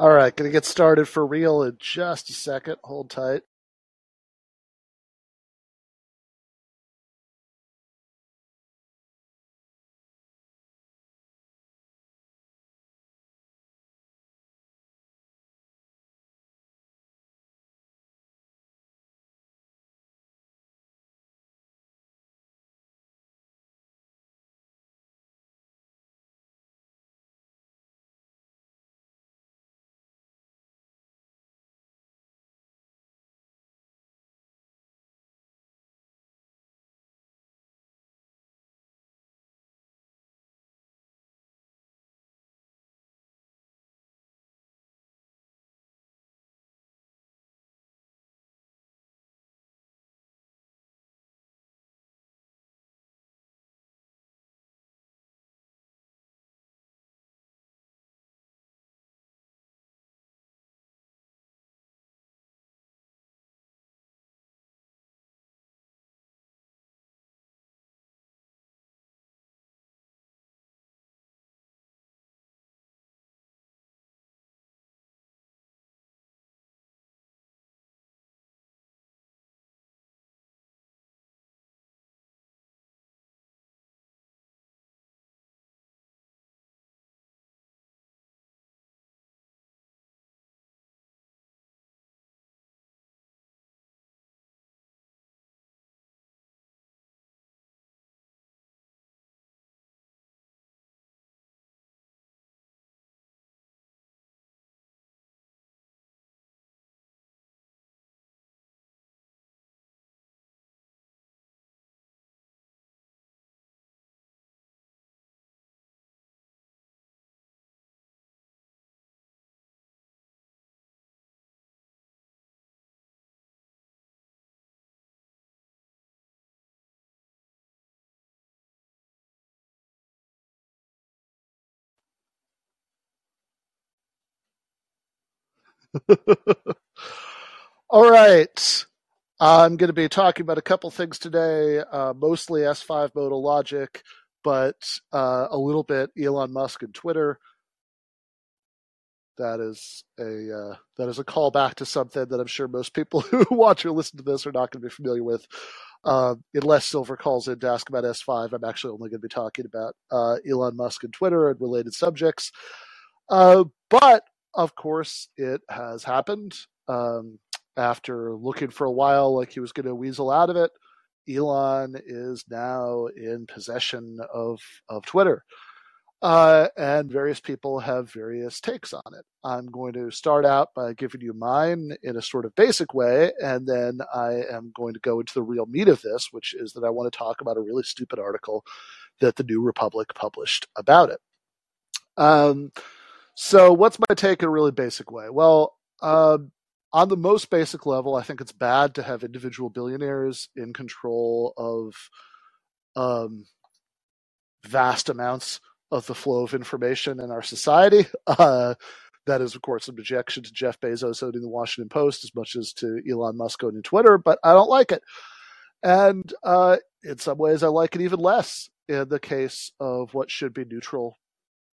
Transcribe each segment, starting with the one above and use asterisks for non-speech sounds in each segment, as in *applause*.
All right, going to get started for real in just a second. Hold tight. *laughs* All right. I'm going to be talking about a couple things today, uh, mostly S5 modal logic, but uh, a little bit Elon Musk and Twitter. That is a uh, that is a callback to something that I'm sure most people *laughs* who watch or listen to this are not going to be familiar with. Uh, unless Silver calls in to ask about S5, I'm actually only going to be talking about uh, Elon Musk and Twitter and related subjects. Uh, but of course, it has happened. Um, after looking for a while like he was going to weasel out of it, Elon is now in possession of, of Twitter. Uh, and various people have various takes on it. I'm going to start out by giving you mine in a sort of basic way, and then I am going to go into the real meat of this, which is that I want to talk about a really stupid article that the New Republic published about it. Um, so, what's my take in a really basic way? Well, uh, on the most basic level, I think it's bad to have individual billionaires in control of um, vast amounts of the flow of information in our society. *laughs* Uh, that is, of course, an objection to Jeff Bezos owning the Washington Post as much as to Elon Musk owning Twitter, but I don't like it. And uh, in some ways, I like it even less in the case of what should be neutral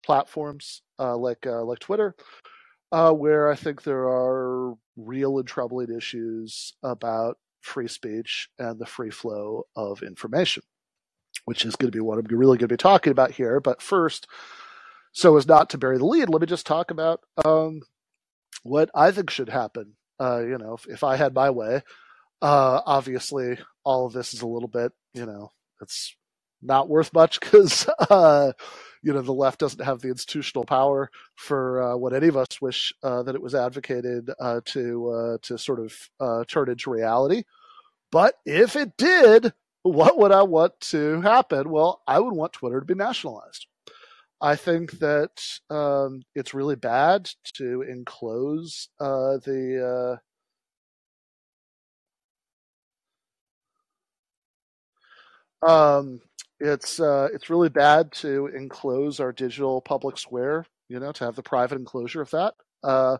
platforms uh, like uh, like Twitter, uh, where I think there are real and troubling issues about free speech and the free flow of information, which is going to be what I'm really going to be talking about here. But first, so as not to bury the lead, let me just talk about um, what I think should happen. Uh, you know, if, if, I had my way, uh, obviously all of this is a little bit, you know, it's not worth much because uh, you know the left doesn't have the institutional power for uh, what any of us wish uh, that it was advocated uh, to uh, to sort of uh, turn into reality. But if it did, what would I want to happen? Well, I would want Twitter to be nationalized. I think that um, it's really bad to enclose the um, it's uh, it's really bad to enclose our digital public square. You know, to have the private enclosure of that. Uh,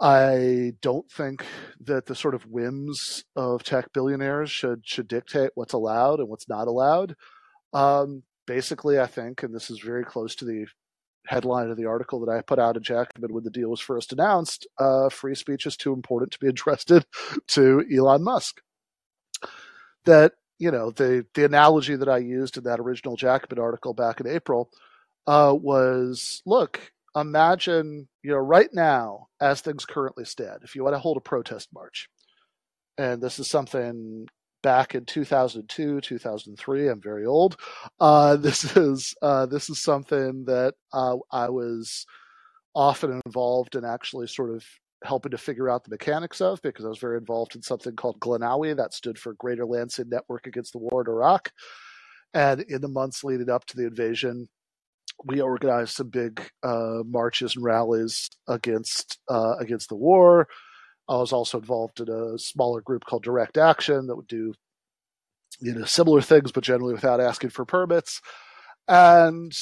I don't think that the sort of whims of tech billionaires should should dictate what's allowed and what's not allowed. Um, basically, I think, and this is very close to the headline of the article that I put out in Jacobin when the deal was first announced. Uh, free speech is too important to be *laughs* entrusted to Elon Musk. That you know the the analogy that I used in that original Jacobin article back in April uh, was look imagine you know right now as things currently stand. If you want to hold a protest march and this is something back in 2002 2003 i'm very old uh, *laughs* this is uh, this is something that uh, i was often involved in actually sort of helping to figure out the mechanics of because i was very involved in something called GLNAWI that stood for greater lansing network against the war in iraq and in the months leading up to the invasion we organized some big uh, marches and rallies against uh, against the war I was also involved in a smaller group called Direct Action that would do you know similar things, but generally without asking for permits. And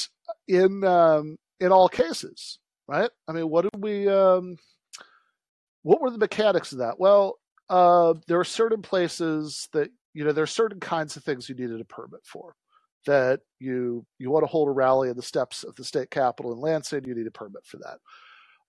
in um, in all cases, right? I mean, what did we? Um, what were the mechanics of that? Well, uh, there are certain places that you know there are certain kinds of things you needed a permit for. That you you want to hold a rally in the steps of the state capitol in Lansing, you need a permit for that.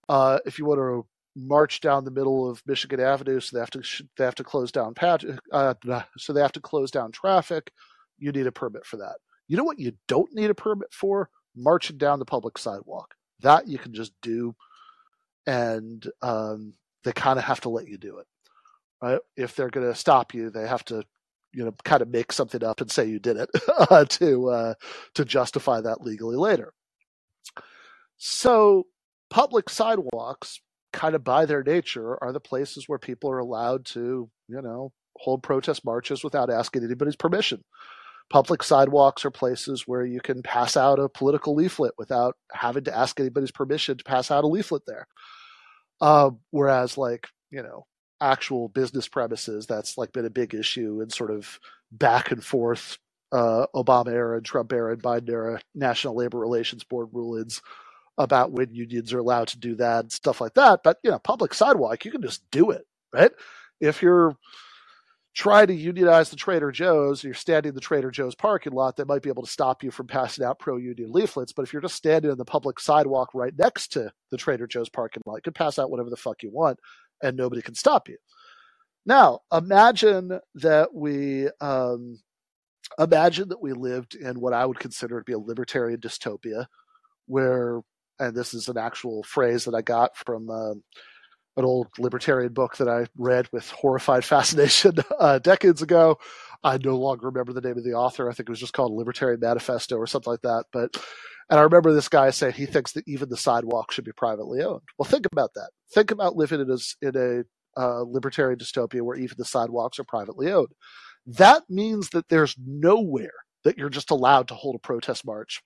Uh, if you want to march down the middle of Michigan Avenue, so they have to they have to close down pat, uh, so they have to close down traffic. You need a permit for that. You know what? You don't need a permit for marching down the public sidewalk. That you can just do, and um, they kind of have to let you do it. Right? If they're going to stop you, they have to, you know, kind of make something up and say you did it *laughs* uh, to uh, to justify that legally later. So public sidewalks kind of by their nature are the places where people are allowed to, you know, hold protest marches without asking anybody's permission. Public sidewalks are places where you can pass out a political leaflet without having to ask anybody's permission to pass out a leaflet there. Uh, whereas, like, you know, actual business premises, that's like been a big issue and sort of back and forth uh, Obama era and Trump era and Biden era National Labor Relations Board rulings about when unions are allowed to do that and stuff like that. But you know, public sidewalk, you can just do it, right? If you're trying to unionize the Trader Joe's, you're standing in the Trader Joe's parking lot, they might be able to stop you from passing out pro-union leaflets. But if you're just standing on the public sidewalk right next to the Trader Joe's parking lot, you can pass out whatever the fuck you want, and nobody can stop you. Now, imagine that we um, imagine that we lived in what I would consider to be a libertarian dystopia, where and this is an actual phrase that I got from uh, an old libertarian book that I read with horrified *laughs* fascination uh, decades ago. I no longer remember the name of the author. I think it was just called Libertarian Manifesto or something like that. But and I remember this guy saying he thinks that even the sidewalk should be privately owned. Well, think about that. Think about living in a, in a uh, libertarian dystopia where even the sidewalks are privately owned. That means that there's nowhere that you're just allowed to hold a protest march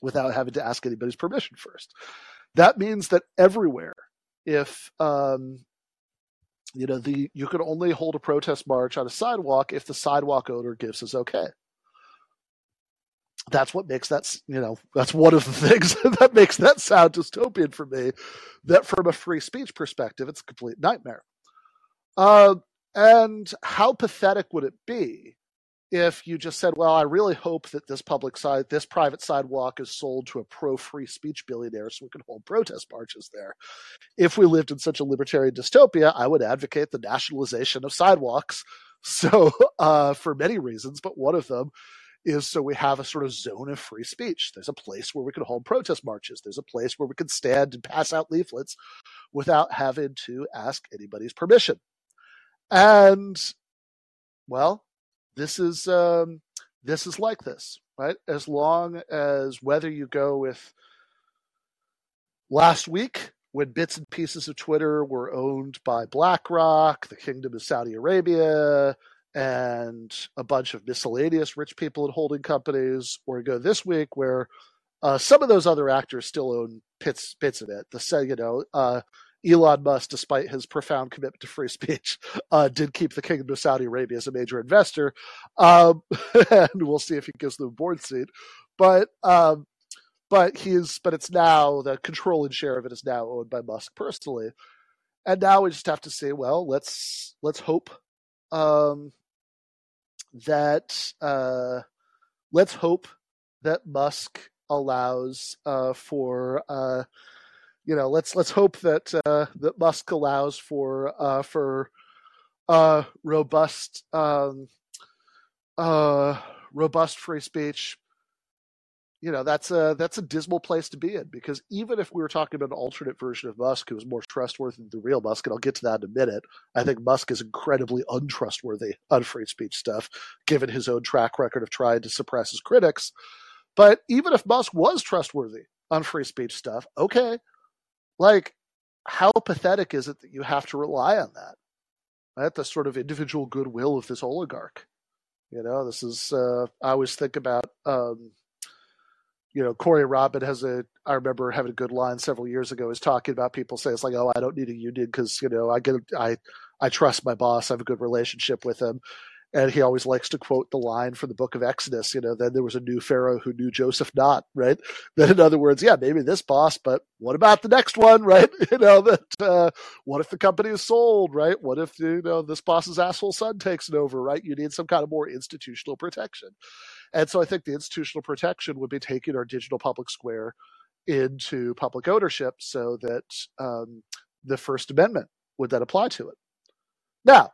without having to ask anybody's permission first. That means that everywhere, if um, you know the you can only hold a protest march on a sidewalk if the sidewalk owner gives us okay. That's what makes that you know that's one of the *laughs* things that makes that sound dystopian for me. That from a free speech perspective, it's a complete nightmare. Uh, and how pathetic would it be if you just said, well, I really hope that this public side, this private sidewalk is sold to a pro free speech billionaire so we can hold protest marches there. If we lived in such a libertarian dystopia, I would advocate the nationalization of sidewalks. *laughs* So, uh, for many reasons, but one of them is so we have a sort of zone of free speech. There's a place where we can hold protest marches. There's a place where we can stand and pass out leaflets without having to ask anybody's permission. And, well, this is um, this is like this, right? As long as whether you go with last week when bits and pieces of Twitter were owned by BlackRock, the Kingdom of Saudi Arabia, and a bunch of miscellaneous rich people and holding companies, or go this week where uh, some of those other actors still own bits bits of it. The say, you know uh, Elon Musk, despite his profound commitment to free speech, *laughs* uh, did keep the Kingdom of Saudi Arabia as a major investor. Um, *laughs* and we'll see if he gives them a board seat. But um, but he's but it's now the controlling share of it is now owned by Musk personally. And now we just have to say, well, let's let's hope um, that uh, let's hope that Musk allows uh, for uh, you know let's let's hope that uh, that Musk allows for uh, for uh, robust um, uh, robust free speech you know that's a that's a dismal place to be in because even if we were talking about an alternate version of Musk who was more trustworthy than the real Musk, and I'll get to that in a minute, I think Musk is incredibly untrustworthy on free speech stuff, given his own track record of trying to suppress his critics. But even if Musk was trustworthy on free speech stuff, okay, like how pathetic is it that you have to rely on that? Right, the sort of individual goodwill of this oligarch. You know, this is uh, I always think about. Um, you know, Corey Robin has a, I remember having a good line several years ago, is talking about people say it's like, oh, I don't need a union because, you know, I get, I, I trust my boss. I have a good relationship with him. And he always likes to quote the line from the book of Exodus, you know, then there was a new Pharaoh who knew Joseph not, right? *laughs* Then in other words, yeah, maybe this boss, but what about the next one, *laughs* right? You know, that, uh, what if the company is sold, right? What if, you know, this boss's asshole son takes it over, right? You need some kind of more institutional protection. And so I think the institutional protection would be taking our digital public square into public ownership so that um, the First Amendment would then apply to it. Now,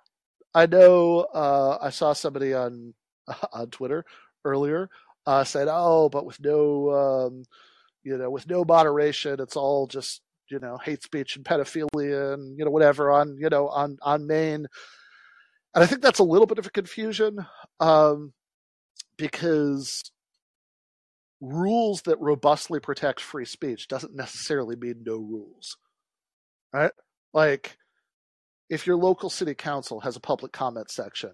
I know uh, I saw somebody on *laughs* on Twitter earlier uh, said, "Oh, but with no, um, you know, with no moderation, it's all just you know hate speech and pedophilia and you know whatever on you know on on Main." And I think that's a little bit of a confusion. Um, because rules that robustly protect free speech doesn't necessarily mean no rules. Right? Like if your local city council has a public comment section,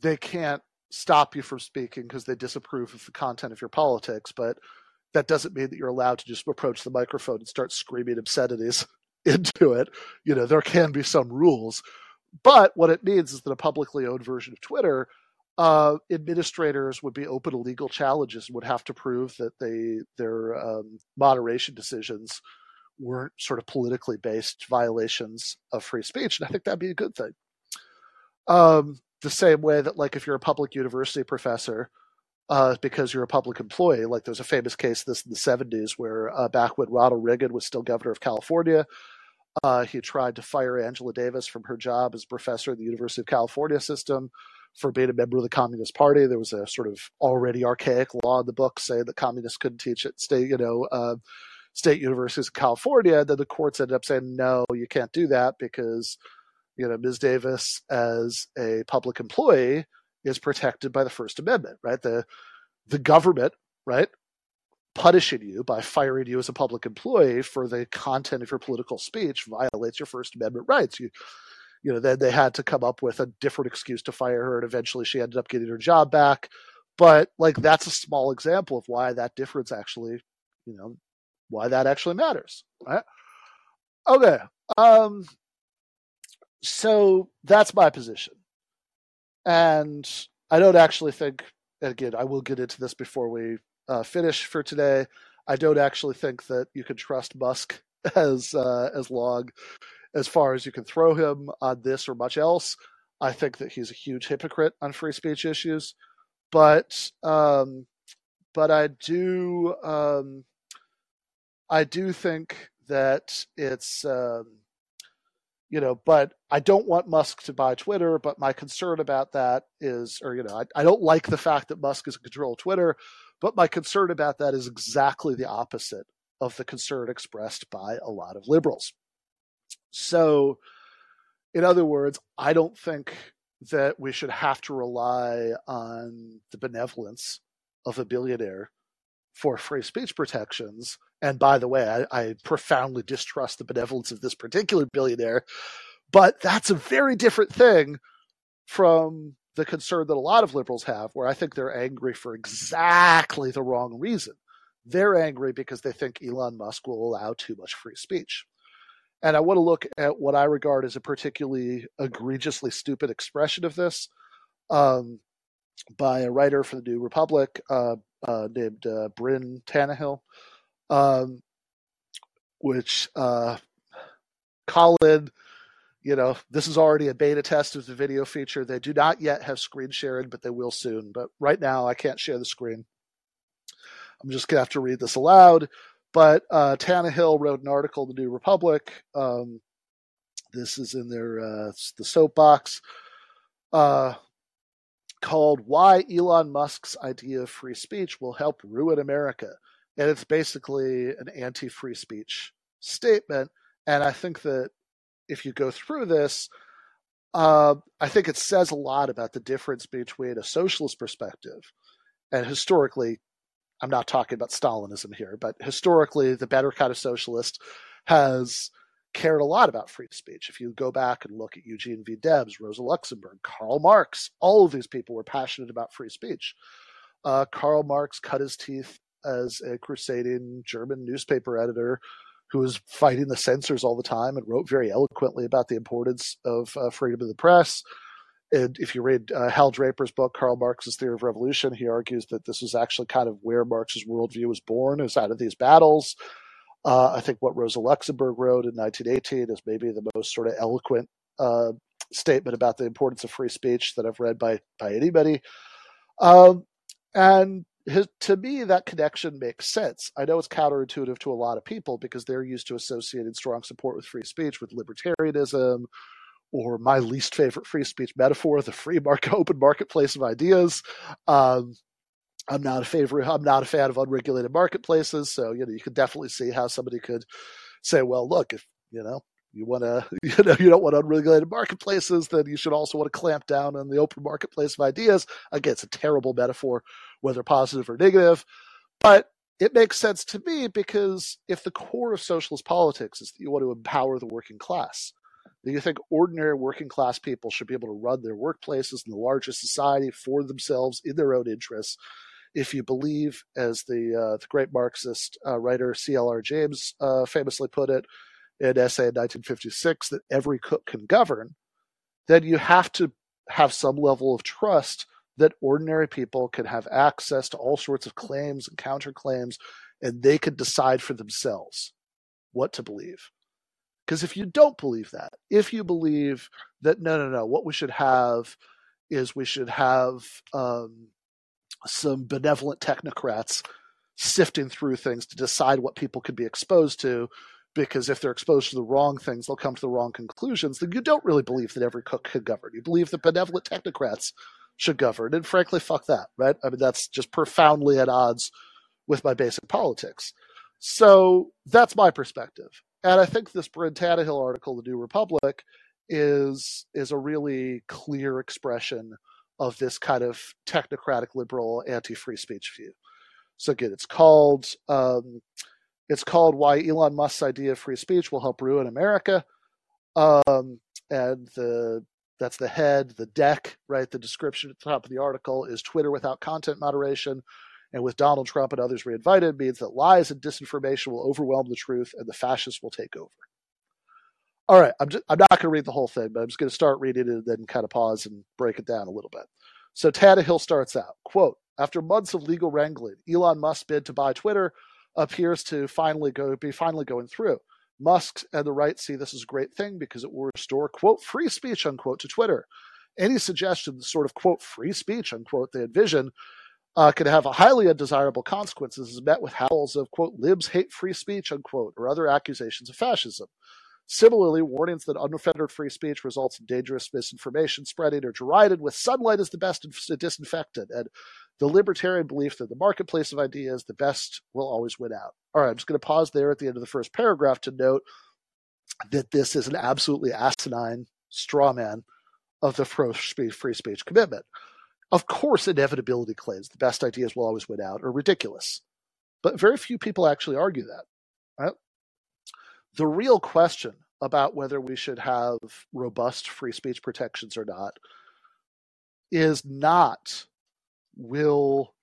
they can't stop you from speaking because they disapprove of the content of your politics, but that doesn't mean that you're allowed to just approach the microphone and start screaming obscenities *laughs* into it. You know, there can be some rules. But what it means is that a publicly owned version of Twitter uh, administrators would be open to legal challenges and would have to prove that they their um, moderation decisions weren't sort of politically based violations of free speech, and I think that'd be a good thing. Um, the same way that, like, if you're a public university professor, uh, because you're a public employee, like there's a famous case this in the 70s where uh, back when Ronald Reagan was still governor of California, uh, he tried to fire Angela Davis from her job as professor at the University of California system for being a member of the Communist Party. There was a sort of already archaic law in the book saying that communists couldn't teach at state, you know, uh, state universities in California. Then the courts ended up saying, no, you can't do that because, you know, Ms. Davis as a public employee is protected by the First Amendment, right? The the government, right, punishing you by firing you as a public employee for the content of your political speech violates your First Amendment rights. You you know, then they had to come up with a different excuse to fire her, and eventually she ended up getting her job back. But like that's a small example of why that difference actually, you know, why that actually matters. Right? Okay. Um so that's my position. And I don't actually think again, I will get into this before we uh, finish for today. I don't actually think that you can trust Musk *laughs* as uh, as long as far as you can throw him on this or much else. I think that he's a huge hypocrite on free speech issues, but um, but I do um, I do think that it's um, you know, but I don't want Musk to buy Twitter. But my concern about that is, or you know, I, I don't like the fact that Musk is in control of Twitter. But my concern about that is exactly the opposite of the concern expressed by a lot of liberals. So, in other words, I don't think that we should have to rely on the benevolence of a billionaire for free speech protections. And by the way, I, I, profoundly distrust the benevolence of this particular billionaire. But that's a very different thing from the concern that a lot of liberals have, where I think they're angry for exactly the wrong reason. They're angry because they think Elon Musk will allow too much free speech. And I want to look at what I regard as a particularly egregiously stupid expression of this um, by a writer for the New Republic uh, uh, named uh, Bryn Tannehill, um, which uh, Callin, you know, this is already a beta test of the video feature. They do not yet have screen sharing, but they will soon. But right now, I can't share the screen. I'm just gonna have to read this aloud. But uh, Tannehill wrote an article in the New Republic. Um, this is in their uh, the soapbox uh, called "Why Elon Musk's Idea of Free Speech Will Help Ruin America," and it's basically an anti-free speech statement. And I think that if you go through this, uh, I think it says a lot about the difference between a socialist perspective and historically, I'm not talking about Stalinism here, but historically, the better kind of socialist has cared a lot about free speech. If you go back and look at Eugene V. Debs, Rosa Luxemburg, Karl Marx, all of these people were passionate about free speech. Uh, Karl Marx cut his teeth as a crusading German newspaper editor who was fighting the censors all the time and wrote very eloquently about the importance of uh, freedom of the press. And if you read uh, Hal Draper's book, Karl Marx's Theory of Revolution, he argues that this was actually kind of where Marx's worldview was born, is out of these battles. Uh, I think what Rosa Luxemburg wrote in 1918 is maybe the most sort of eloquent uh, statement about the importance of free speech that I've read by by anybody. Um, and his, to me, that connection makes sense. I know it's counterintuitive to a lot of people because they're used to associating strong support with free speech with libertarianism or my least favorite free speech metaphor, the free market, *laughs* open marketplace of ideas. Um, I'm not a favorite. I'm not a fan of unregulated marketplaces. So you know, you could definitely see how somebody could say, well, look, if you know you want to, *laughs* you know, you don't want unregulated marketplaces, then you should also want to clamp down on the open marketplace of ideas. Again, it's a terrible metaphor, whether positive or negative, but it makes sense to me because if the core of socialist politics is that you want to empower the working class, do you think ordinary working class people should be able to run their workplaces in the larger society for themselves in their own interests? If you believe, as the uh, the great Marxist uh, writer C.L.R. James uh, famously put it an essay in 1956, that every cook can govern, then you have to have some level of trust that ordinary people can have access to all sorts of claims and counterclaims, and they can decide for themselves what to believe. Because if you don't believe that, if you believe that no, no, no, what we should have is we should have um, some benevolent technocrats sifting through things to decide what people could be exposed to. Because if they're exposed to the wrong things, they'll come to the wrong conclusions. Then you don't really believe that every cook could govern. You believe that benevolent technocrats should govern. And frankly, fuck that, right? I mean, that's just profoundly at odds with my basic politics. So that's my perspective. And I think this Bryn Tannehill article, The New Republic, is is a really clear expression of this kind of technocratic liberal anti-free speech view. So again, it's called um, it's called "Why Elon Musk's Idea of Free Speech Will Help Ruin America," um, and the that's the head, the deck, right? The description at the top of the article is Twitter without content moderation and with Donald Trump and others reinvited means that lies and disinformation will overwhelm the truth and the fascists will take over. All right, I'm, just, I'm not going to read the whole thing, but I'm just going to start reading it and then kind of pause and break it down a little bit. So Tannehill starts out, quote, after months of legal wrangling, Elon Musk bid to buy Twitter appears to finally go be finally going through. Musk and the right see this as a great thing because it will restore, quote, free speech, unquote, to Twitter. Any suggestion, the sort of, quote, free speech, unquote, they envision uh, could have a highly undesirable consequences is met with howls of, quote, libs hate free speech, unquote, or other accusations of fascism. Similarly, warnings that unfettered free speech results in dangerous misinformation spreading are derided with sunlight is the best disinfectant, and the libertarian belief that the marketplace of ideas, the best will always win out. All right, I'm just going to pause there at the end of the first paragraph to note that this is an absolutely asinine straw man of the free speech commitment. Of course, inevitability claims the best ideas will always win out are ridiculous. But very few people actually argue that. Right? The real question about whether we should have robust free speech protections or not is not will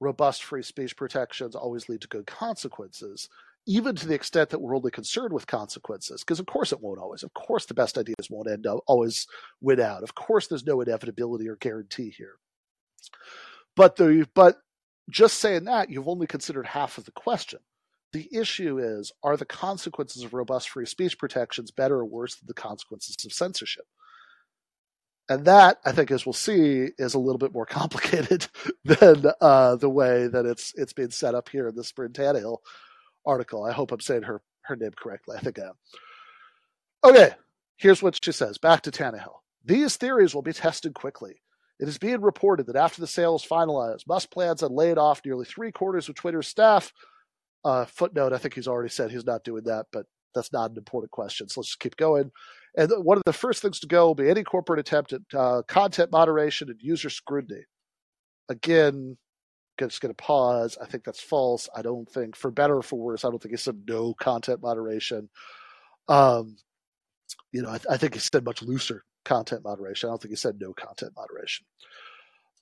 robust free speech protections always lead to good consequences, even to the extent that we're only concerned with consequences, because of course it won't always. Of course, the best ideas won't end up always win out. Of course, there's no inevitability or guarantee here. But the but just saying that you've only considered half of the question. The issue is are the consequences of robust free speech protections better or worse than the consequences of censorship? And that, I think, as we'll see, is a little bit more *laughs* complicated than uh, the way that it's it's being set up here in the Bryn Tannehill article. I hope I'm saying her her name correctly. I think I am. Okay, here's what she says. Back to Tannehill. These theories will be tested quickly. It is being reported that after the sale is finalized, Musk plans on laying off nearly three quarters of Twitter's staff. Uh, footnote: I think he's already said he's not doing that, but that's not an important question. So let's just keep going. And one of the first things to go will be any corporate attempt at uh, content moderation and user scrutiny. Again, just going to pause. I think that's false. I don't think, for better or for worse, I don't think he said no content moderation. Um, you know, I, I think he said much looser content moderation. I don't think he said no content moderation.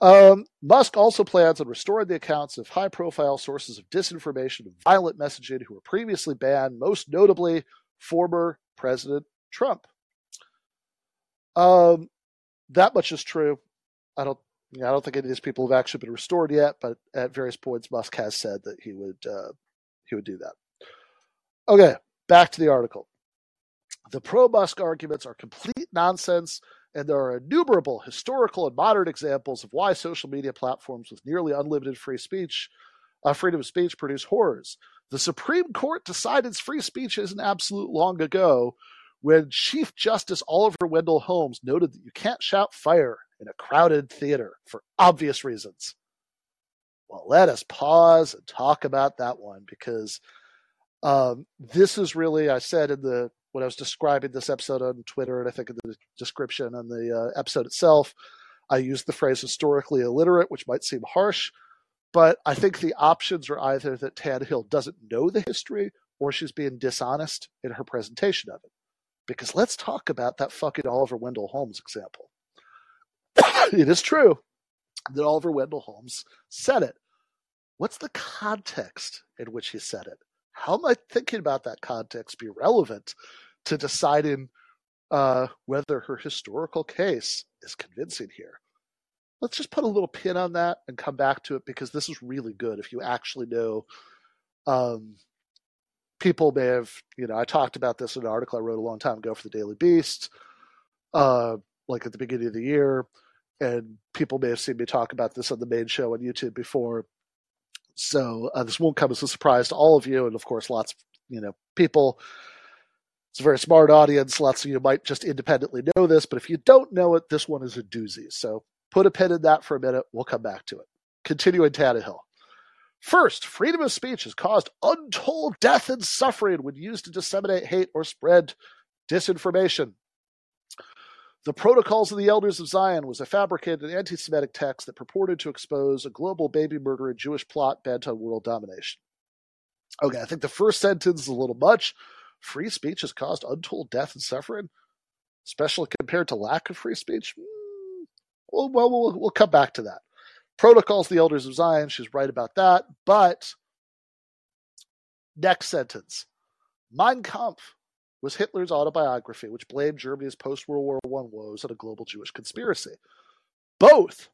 Um, Musk also plans on restoring the accounts of high profile sources of disinformation and violent messaging who were previously banned, most notably former President Trump. Um, that much is true. I don't. You know, I don't think any of these people have actually been restored yet, but at various points, Musk has said that he would uh, he would do that. Okay, back to the article. The pro Musk arguments are complete nonsense, and there are innumerable historical and modern examples of why social media platforms with nearly unlimited free speech, uh, freedom of speech, produce horrors. The Supreme Court decided free speech is an absolute long ago when Chief Justice Oliver Wendell Holmes noted that you can't shout fire in a crowded theater for obvious reasons. Well, let us pause and talk about that one because um, this is really, I said in the when I was describing this episode on Twitter, and I think in the description on the uh, episode itself, I used the phrase historically illiterate, which might seem harsh, but I think the options are either that Tannehill doesn't know the history or she's being dishonest in her presentation of it. Because let's talk about that fucking Oliver Wendell Holmes example. *coughs* it is true that Oliver Wendell Holmes said it. What's the context in which he said it? How am I thinking about that context be relevant to deciding uh, whether her historical case is convincing here? Let's just put a little pin on that and come back to it because this is really good if you actually know. Um, people may have, you know, I talked about this in an article I wrote a long time ago for the Daily Beast, uh, like at the beginning of the year, and people may have seen me talk about this on the main show on YouTube before. So uh, this won't come as a surprise to all of you, and of course, lots of you know people. It's a very smart audience. Lots of you might just independently know this, but if you don't know it, this one is a doozy. So put a pin in that for a minute. We'll come back to it. Continuing Tannehill. First, freedom of speech has caused untold death and suffering when used to disseminate hate or spread disinformation. The Protocols of the Elders of Zion was a fabricated anti Semitic text that purported to expose a global baby murdering Jewish plot bent on world domination. Okay, I think the first sentence is a little much. Free speech has caused untold death and suffering, especially compared to lack of free speech. Hmm, well, well, we'll, we'll come back to that. Protocols of the Elders of Zion, she's right about that. But next sentence Mein Kampf was Hitler's autobiography, which blamed Germany's post World War I woes on a global Jewish conspiracy. Both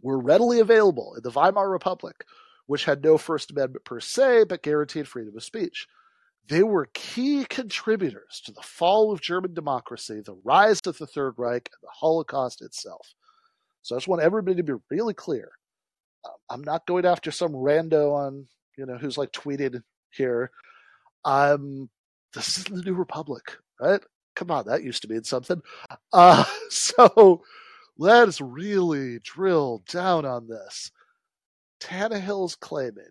were readily available in the Weimar Republic, which had no First Amendment per se, but guaranteed freedom of speech. They were key contributors to the fall of German democracy, the rise of the Third Reich, and the Holocaust itself. So I just want everybody to be really clear. Um, I'm not going after some rando on, you know, who's like tweeted here. I'm this is the new republic, right? Come on, that used to mean something. Uh, *laughs* so let's really drill down on this. Tannehill's claiming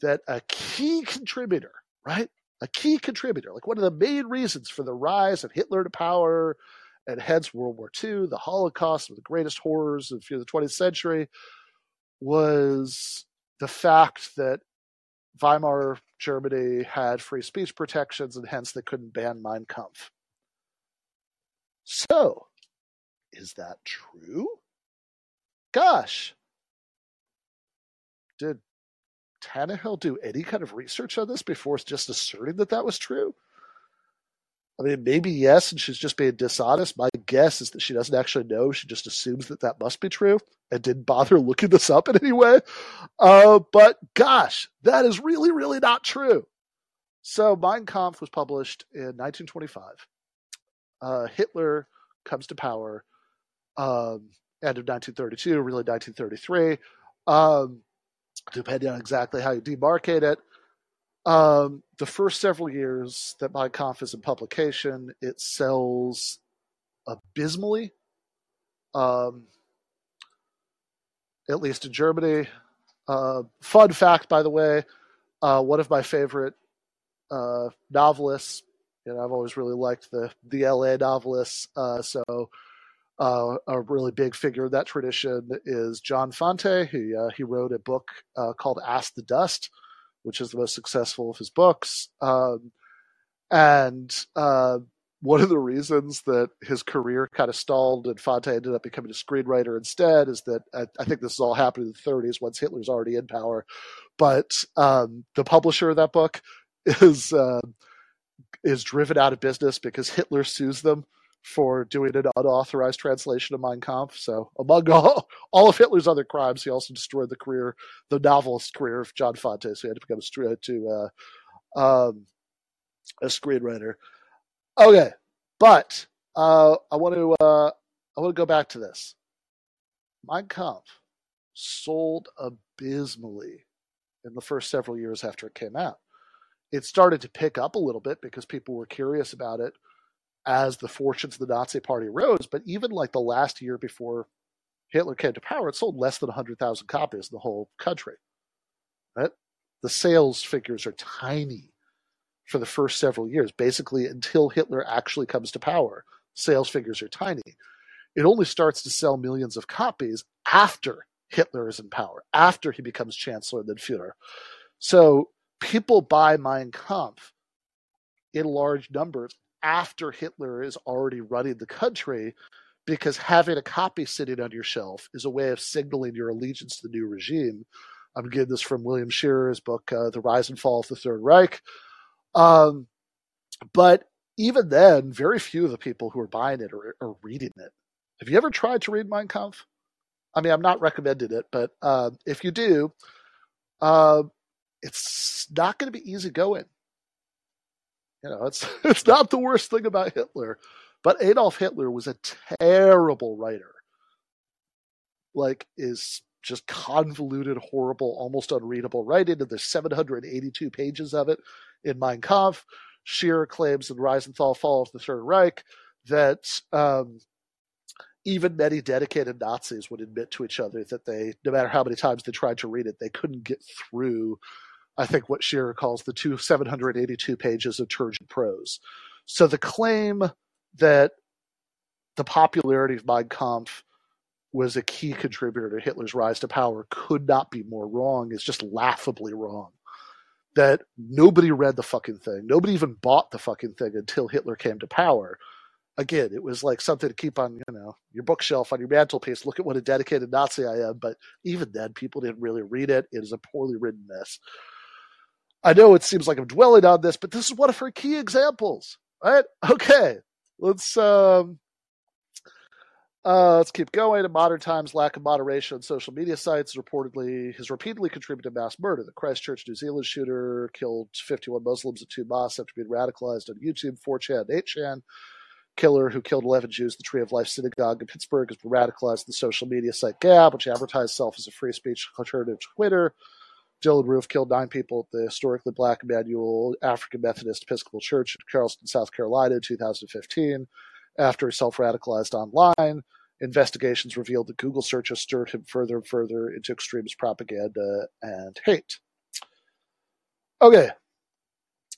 that a key contributor, right? A key contributor, like one of the main reasons for the rise of Hitler to power and hence World War II, the Holocaust, one of the greatest horrors of the 20th century, was the fact that Weimar Germany had free speech protections and hence they couldn't ban Mein Kampf. So, is that true? Gosh, did Tannehill do any kind of research on this before just asserting that that was true? I mean, maybe yes, and she's just being dishonest. My guess is that she doesn't actually know. She just assumes that that must be true and didn't bother *laughs* looking this up in any way. Uh, but gosh, that is really, really not true. So, Mein Kampf was published in 1925. Uh, Hitler comes to power. um, end of 1932, really 1933, um, depending on exactly how you demarcate it. Um, the first several years that Mein Kampf is in publication, it sells abysmally, um, at least in Germany. Uh, fun fact, by the way, uh, one of my favorite uh, novelists, and I've always really liked the the LA novelists. Uh, so uh, a really big figure in that tradition is John Fante. He uh, he wrote a book called Ask the Dust, which is the most successful of his books. Um, and uh, one of the reasons that his career kind of stalled and Fante ended up becoming a screenwriter instead is that I, I think this is all happened in the 30s once Hitler's already in power. But um, the publisher of that book *laughs* is uh, is driven out of business because Hitler sues them for doing an unauthorized translation of Mein Kampf. So, among *laughs* all, all of Hitler's other crimes, he also destroyed the career, the novelist career of John Fante. So he had to become a, to, uh, um, a screenwriter. Okay, but uh, I want to uh, I want to go back to this. Mein Kampf sold abysmally in the first several years after it came out. It started to pick up a little bit because people were curious about it as the fortunes of the Nazi Party rose. But even like the last year before Hitler came to power, it sold less than 100,000 copies in the whole country. Right? The sales figures are tiny for the first several years, basically until Hitler actually comes to power. Sales figures are tiny. It only starts to sell millions of copies after Hitler is in power, after he becomes chancellor and then Führer. So people buy Mein Kampf in large numbers after Hitler is already running the country because having a copy sitting on your shelf is a way of signaling your allegiance to the new regime. I'm getting this from William Shirer's book, uh, The Rise and Fall of the Third Reich. Um, but even then, very few of the people who are buying it are, are, reading it. Have you ever tried to read Mein Kampf? I mean, I'm not recommending it, but uh, if you do, uh, it's not going to be easy going. You know, it's *laughs* it's not the worst thing about Hitler, but Adolf Hitler was a terrible writer. Like, is just convoluted, horrible, almost unreadable writing, and there's 782 pages of it in Mein Kampf. Shirer claims in Rise and Fall, Fall of the Third Reich that um, even many dedicated Nazis would admit to each other that they, no matter how many times they tried to read it, they couldn't get through I think what Shirer calls the two 782 pages of turgid prose. So the claim that the popularity of Mein Kampf was a key contributor to Hitler's rise to power could not be more wrong. It's just laughably wrong. That nobody read the fucking thing. Nobody even bought the fucking thing until Hitler came to power. Again, it was like something to keep on, you know, your bookshelf, on your mantelpiece. Look at what a dedicated Nazi I am. But even then, people didn't really read it. It is a poorly written mess. I know it seems like I'm dwelling on this, but this is one of her key examples. Right? Okay. Let's um uh, let's keep going. In modern times, lack of moderation on social media sites reportedly has repeatedly contributed to mass murder. The Christchurch, New Zealand shooter killed 51 Muslims at two mosques after being radicalized on YouTube, 4chan, 8chan. Killer who killed 11 Jews at the Tree of Life Synagogue in Pittsburgh has been radicalized in the social media site Gab, which advertised itself as a free speech alternative to Twitter. Dylann Roof killed nine people at the historically black Emanuel African Methodist Episcopal Church in Charleston, South Carolina in 2015 after he self radicalized online. Investigations revealed that Google searches stirred him further and further into extremist propaganda and hate. Okay,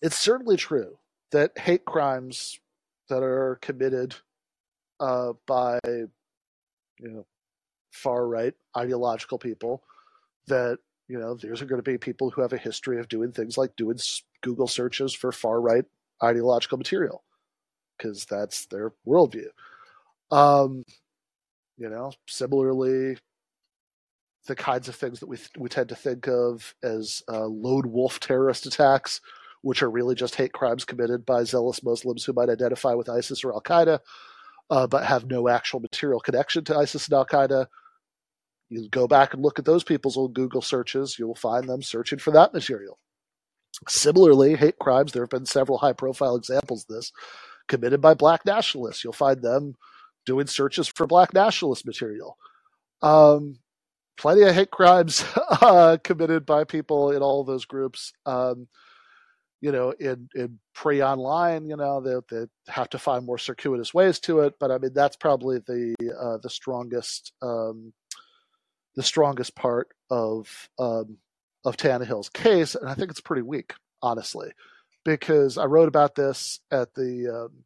it's certainly true that hate crimes that are committed uh, by you know far right ideological people that you know, there's going to be people who have a history of doing things like doing Google searches for far right ideological material because that's their worldview. Um, you know, similarly, the kinds of things that we we tend to think of as uh, lone wolf terrorist attacks, which are really just hate crimes committed by zealous Muslims who might identify with ISIS or Al Qaeda, uh, but have no actual material connection to ISIS and Al Qaeda, you go back and look at those people's old Google searches, you'll find them searching for that material. Similarly, hate crimes, there have been several high profile examples of this committed by black nationalists. You'll find them doing searches for black nationalist material. Um, plenty of hate crimes *laughs* uh, committed by people in all those groups. Um, you know, in in pre online, you know, they, they have to find more circuitous ways to it. But I mean, that's probably the uh, the strongest um, the strongest part of um, of Tannehill's case, and I think it's pretty weak, honestly, because I wrote about this at the um,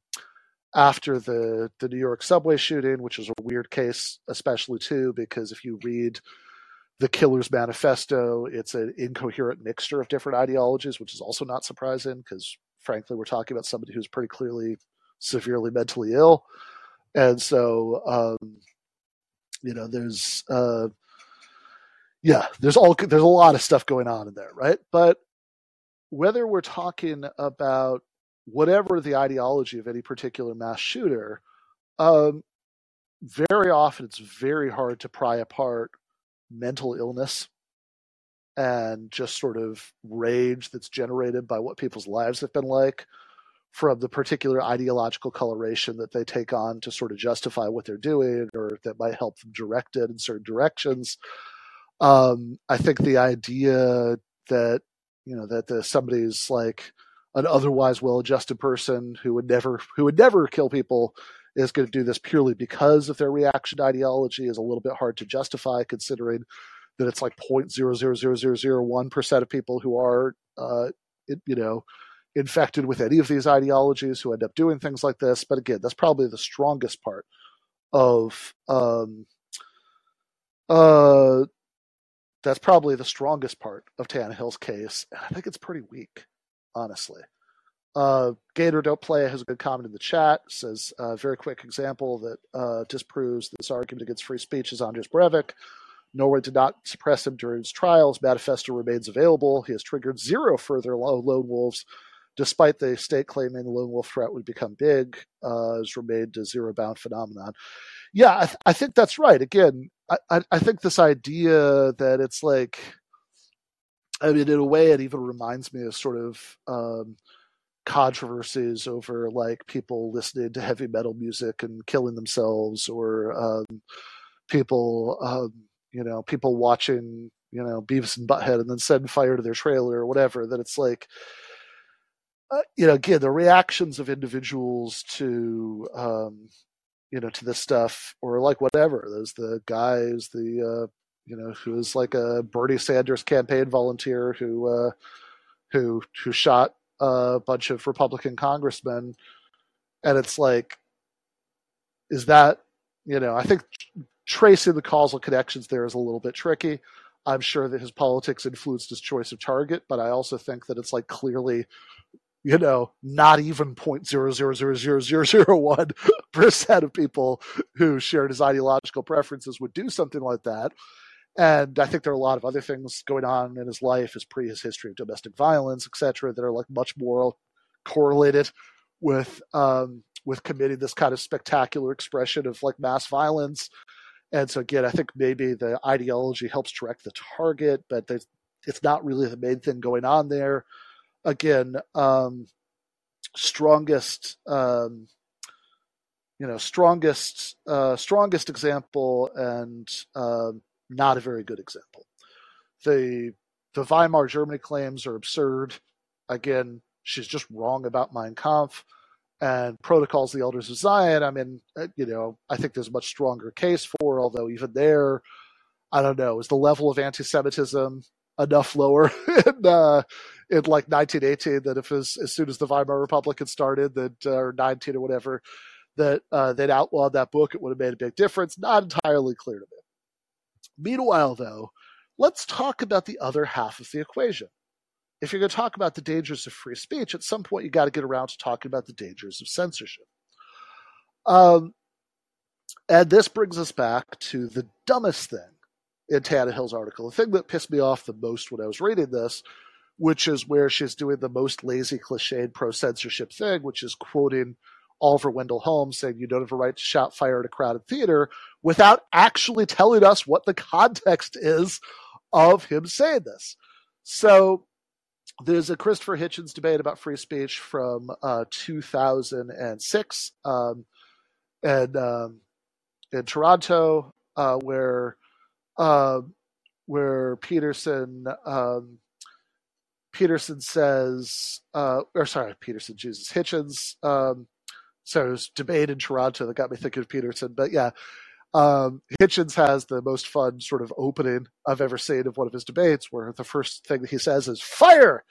after the the New York subway shooting, which is a weird case, especially too, because if you read the killer's manifesto, it's an incoherent mixture of different ideologies, which is also not surprising because, frankly, we're talking about somebody who's pretty clearly severely mentally ill, and so um, you know, there's uh, yeah, there's all there's a lot of stuff going on in there, right? But whether we're talking about whatever the ideology of any particular mass shooter, um, very often it's very hard to pry apart mental illness and just sort of rage that's generated by what people's lives have been like from the particular ideological coloration that they take on to sort of justify what they're doing or that might help them direct it in certain directions. Um, I think the idea that you know that the, somebody's like an otherwise well-adjusted person who would never who would never kill people is going to do this purely because of their reaction ideology is a little bit hard to justify considering that it's like 0.00001 percent of people who are uh, you know infected with any of these ideologies who end up doing things like this. But again that's probably the strongest part of um, uh, that's probably the strongest part of Tannehill's case. I think it's pretty weak honestly. Uh, Gator Don't Play has a good comment in the chat. Says a uh, very quick example that uh, disproves this argument against free speech is Anders Breivik. Norway did not suppress him during his trials. Manifesto remains available. He has triggered zero further lone wolves, despite the state claiming the lone wolf threat would become big. Uh, has remained a zero bound phenomenon. Yeah, I, th- I think that's right. Again, I, I, think this idea that it's like I mean, in a way, it even reminds me of sort of um, controversies over like people listening to heavy metal music and killing themselves, or um, people, um, you know, people watching, you know, Beavis and Butthead and then setting fire to their trailer or whatever. That it's like, uh, you know, again, the reactions of individuals to, um, you know, to this stuff, or like whatever. There's the guys, the uh, you know, who is like a Bernie Sanders campaign volunteer who uh, who who shot a bunch of Republican congressmen, and it's like, is that you know? I think tracing the causal connections there is a little bit tricky. I'm sure that his politics influenced his choice of target, but I also think that it's like clearly, you know, not even point zero zero zero zero zero zero one *laughs* percent of people who shared his ideological preferences would do something like that. And I think there are a lot of other things going on in his life, his pre his history of domestic violence, etc., that are like much more correlated with um, with committing this kind of spectacular expression of like mass violence. And so again, I think maybe the ideology helps direct the target, but it's not really the main thing going on there. Again, um, strongest, um, you know, strongest, uh, strongest example, and um, not a very good example. The the Weimar Germany claims are absurd. Again, she's just wrong about Mein Kampf and protocols the elders of Zion. I mean, uh, you know, I think there's a much stronger case for. Although even there, I don't know, is the level of anti-Semitism enough lower *laughs* in, uh, in like 1918 that if as, as soon as the Weimar Republic had started, that uh, or 19 or whatever, that uh, they'd outlawed that book, it would have made a big difference. Not entirely clear to me. Meanwhile, though, let's talk about the other half of the equation. If you're going to talk about the dangers of free speech, at some point you got to get around to talking about the dangers of censorship. Um, and this brings us back to the dumbest thing in Tannehill's article. The thing that pissed me off the most when I was reading this, which is where she's doing the most lazy, cliched pro censorship thing, which is quoting Oliver Wendell Holmes saying you don't have a right to shout fire at a crowded theater without actually telling us what the context is of him saying this. So there's a Christopher Hitchens debate about free speech from uh, 2006. Um, and um, in Toronto, uh, where uh, where Peterson um, Peterson says, uh, or sorry, Peterson, Jesus Hitchens. Um, so there's debate in Toronto that got me thinking of Peterson, but yeah, um, Hitchens has the most fun sort of opening I've ever seen of one of his debates, where the first thing that he says is "fire."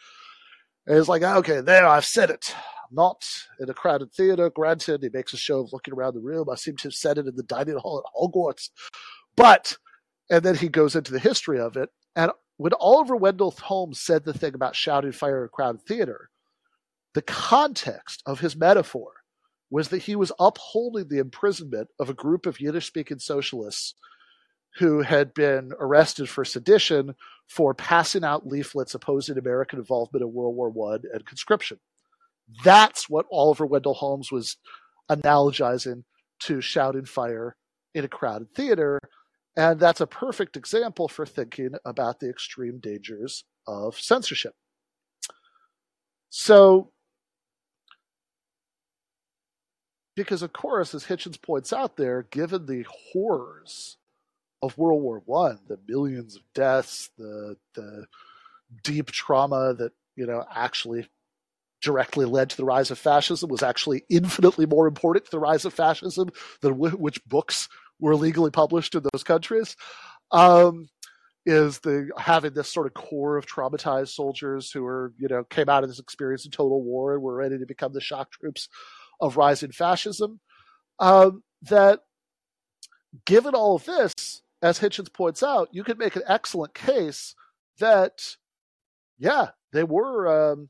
And he's like, "Okay, there, I've said it. not in a crowded theater. Granted, he makes a show of looking around the room. I seem to have said it in the dining hall at Hogwarts, but." And then he goes into the history of it, and when Oliver Wendell Holmes said the thing about shouting fire in a crowded theater, the context of his metaphor was that he was upholding the imprisonment of a group of Yiddish speaking socialists who had been arrested for sedition for passing out leaflets opposing American involvement in World War I and conscription. That's what Oliver Wendell Holmes was analogizing to shouting fire in a crowded theater. And that's a perfect example for thinking about the extreme dangers of censorship. So, because of course, as Hitchens points out there, given the horrors of World War One, the millions of deaths, the the deep trauma that you know actually directly led to the rise of fascism was actually infinitely more important to the rise of fascism than w- which books were legally published in those countries. Um, is the having this sort of core of traumatized soldiers who are you know came out of this experience in total war and were ready to become the shock troops of rising fascism. Um, that given all of this, as Hitchens points out, you could make an excellent case that yeah, they were um,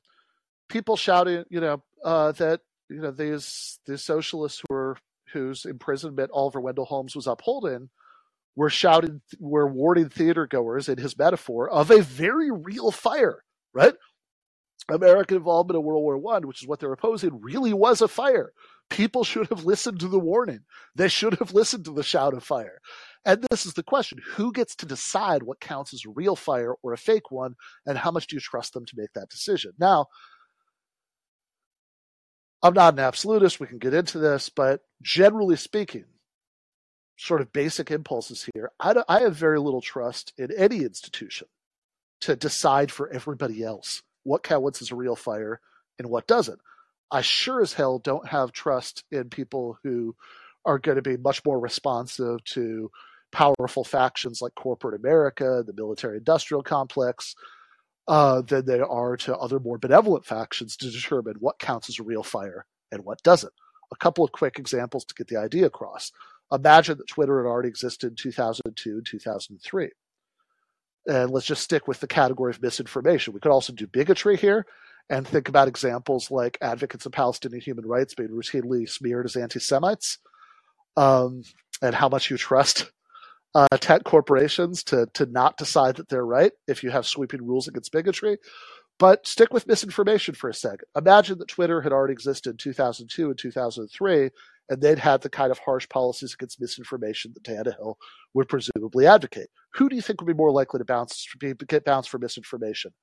people shouting, you know, uh, that you know these these socialists who were whose imprisonment Oliver Wendell Holmes was upholding, were shouting, were warning theater goers in his metaphor of a very real fire, right? American involvement in World War One, which is what they're opposing, really was a fire. People should have listened to the warning. They should have listened to the shout of fire. And this is the question who gets to decide what counts as a real fire or a fake one, and how much do you trust them to make that decision? Now, I'm not an absolutist. We can get into this, but generally speaking, sort of basic impulses here. I, I have very little trust in any institution to decide for everybody else what counts as a real fire and what doesn't. I sure as hell don't have trust in people who are going to be much more responsive to powerful factions like corporate America, the military industrial complex, uh, than they are to other more benevolent factions to determine what counts as a real fire and what doesn't. A couple of quick examples to get the idea across. Imagine that Twitter had already existed in 2002 and 2003. And let's just stick with the category of misinformation. We could also do bigotry here and think about examples like advocates of Palestinian human rights being routinely smeared as anti Semites um, and how much you trust uh, tech corporations to to not decide that they're right if you have sweeping rules against bigotry. But stick with misinformation for a second. Imagine that Twitter had already existed in 2002 and 2003, and they'd had the kind of harsh policies against misinformation that Tannehill would presumably advocate. Who do you think would be more likely to bounce get bounced for misinformation?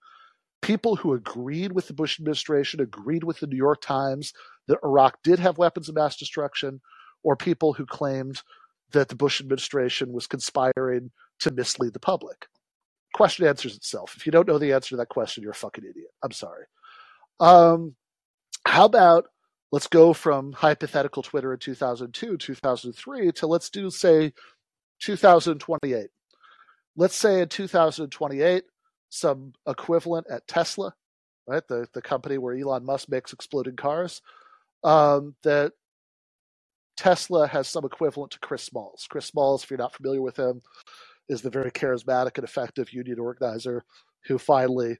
People who agreed with the Bush administration, agreed with the New York Times that Iraq did have weapons of mass destruction, or people who claimed that the Bush administration was conspiring to mislead the public? Question answers itself. If you don't know the answer to that question, you're a fucking idiot. I'm sorry. Um, how about let's go from hypothetical Twitter in 2002, 2003 to let's do, say, 2028. Let's say in 2028, some equivalent at Tesla, right, the, the company where Elon Musk makes exploding cars, um, that Tesla has some equivalent to Chris Smalls. Chris Smalls, if you're not familiar with him, is the very charismatic and effective union organizer who finally,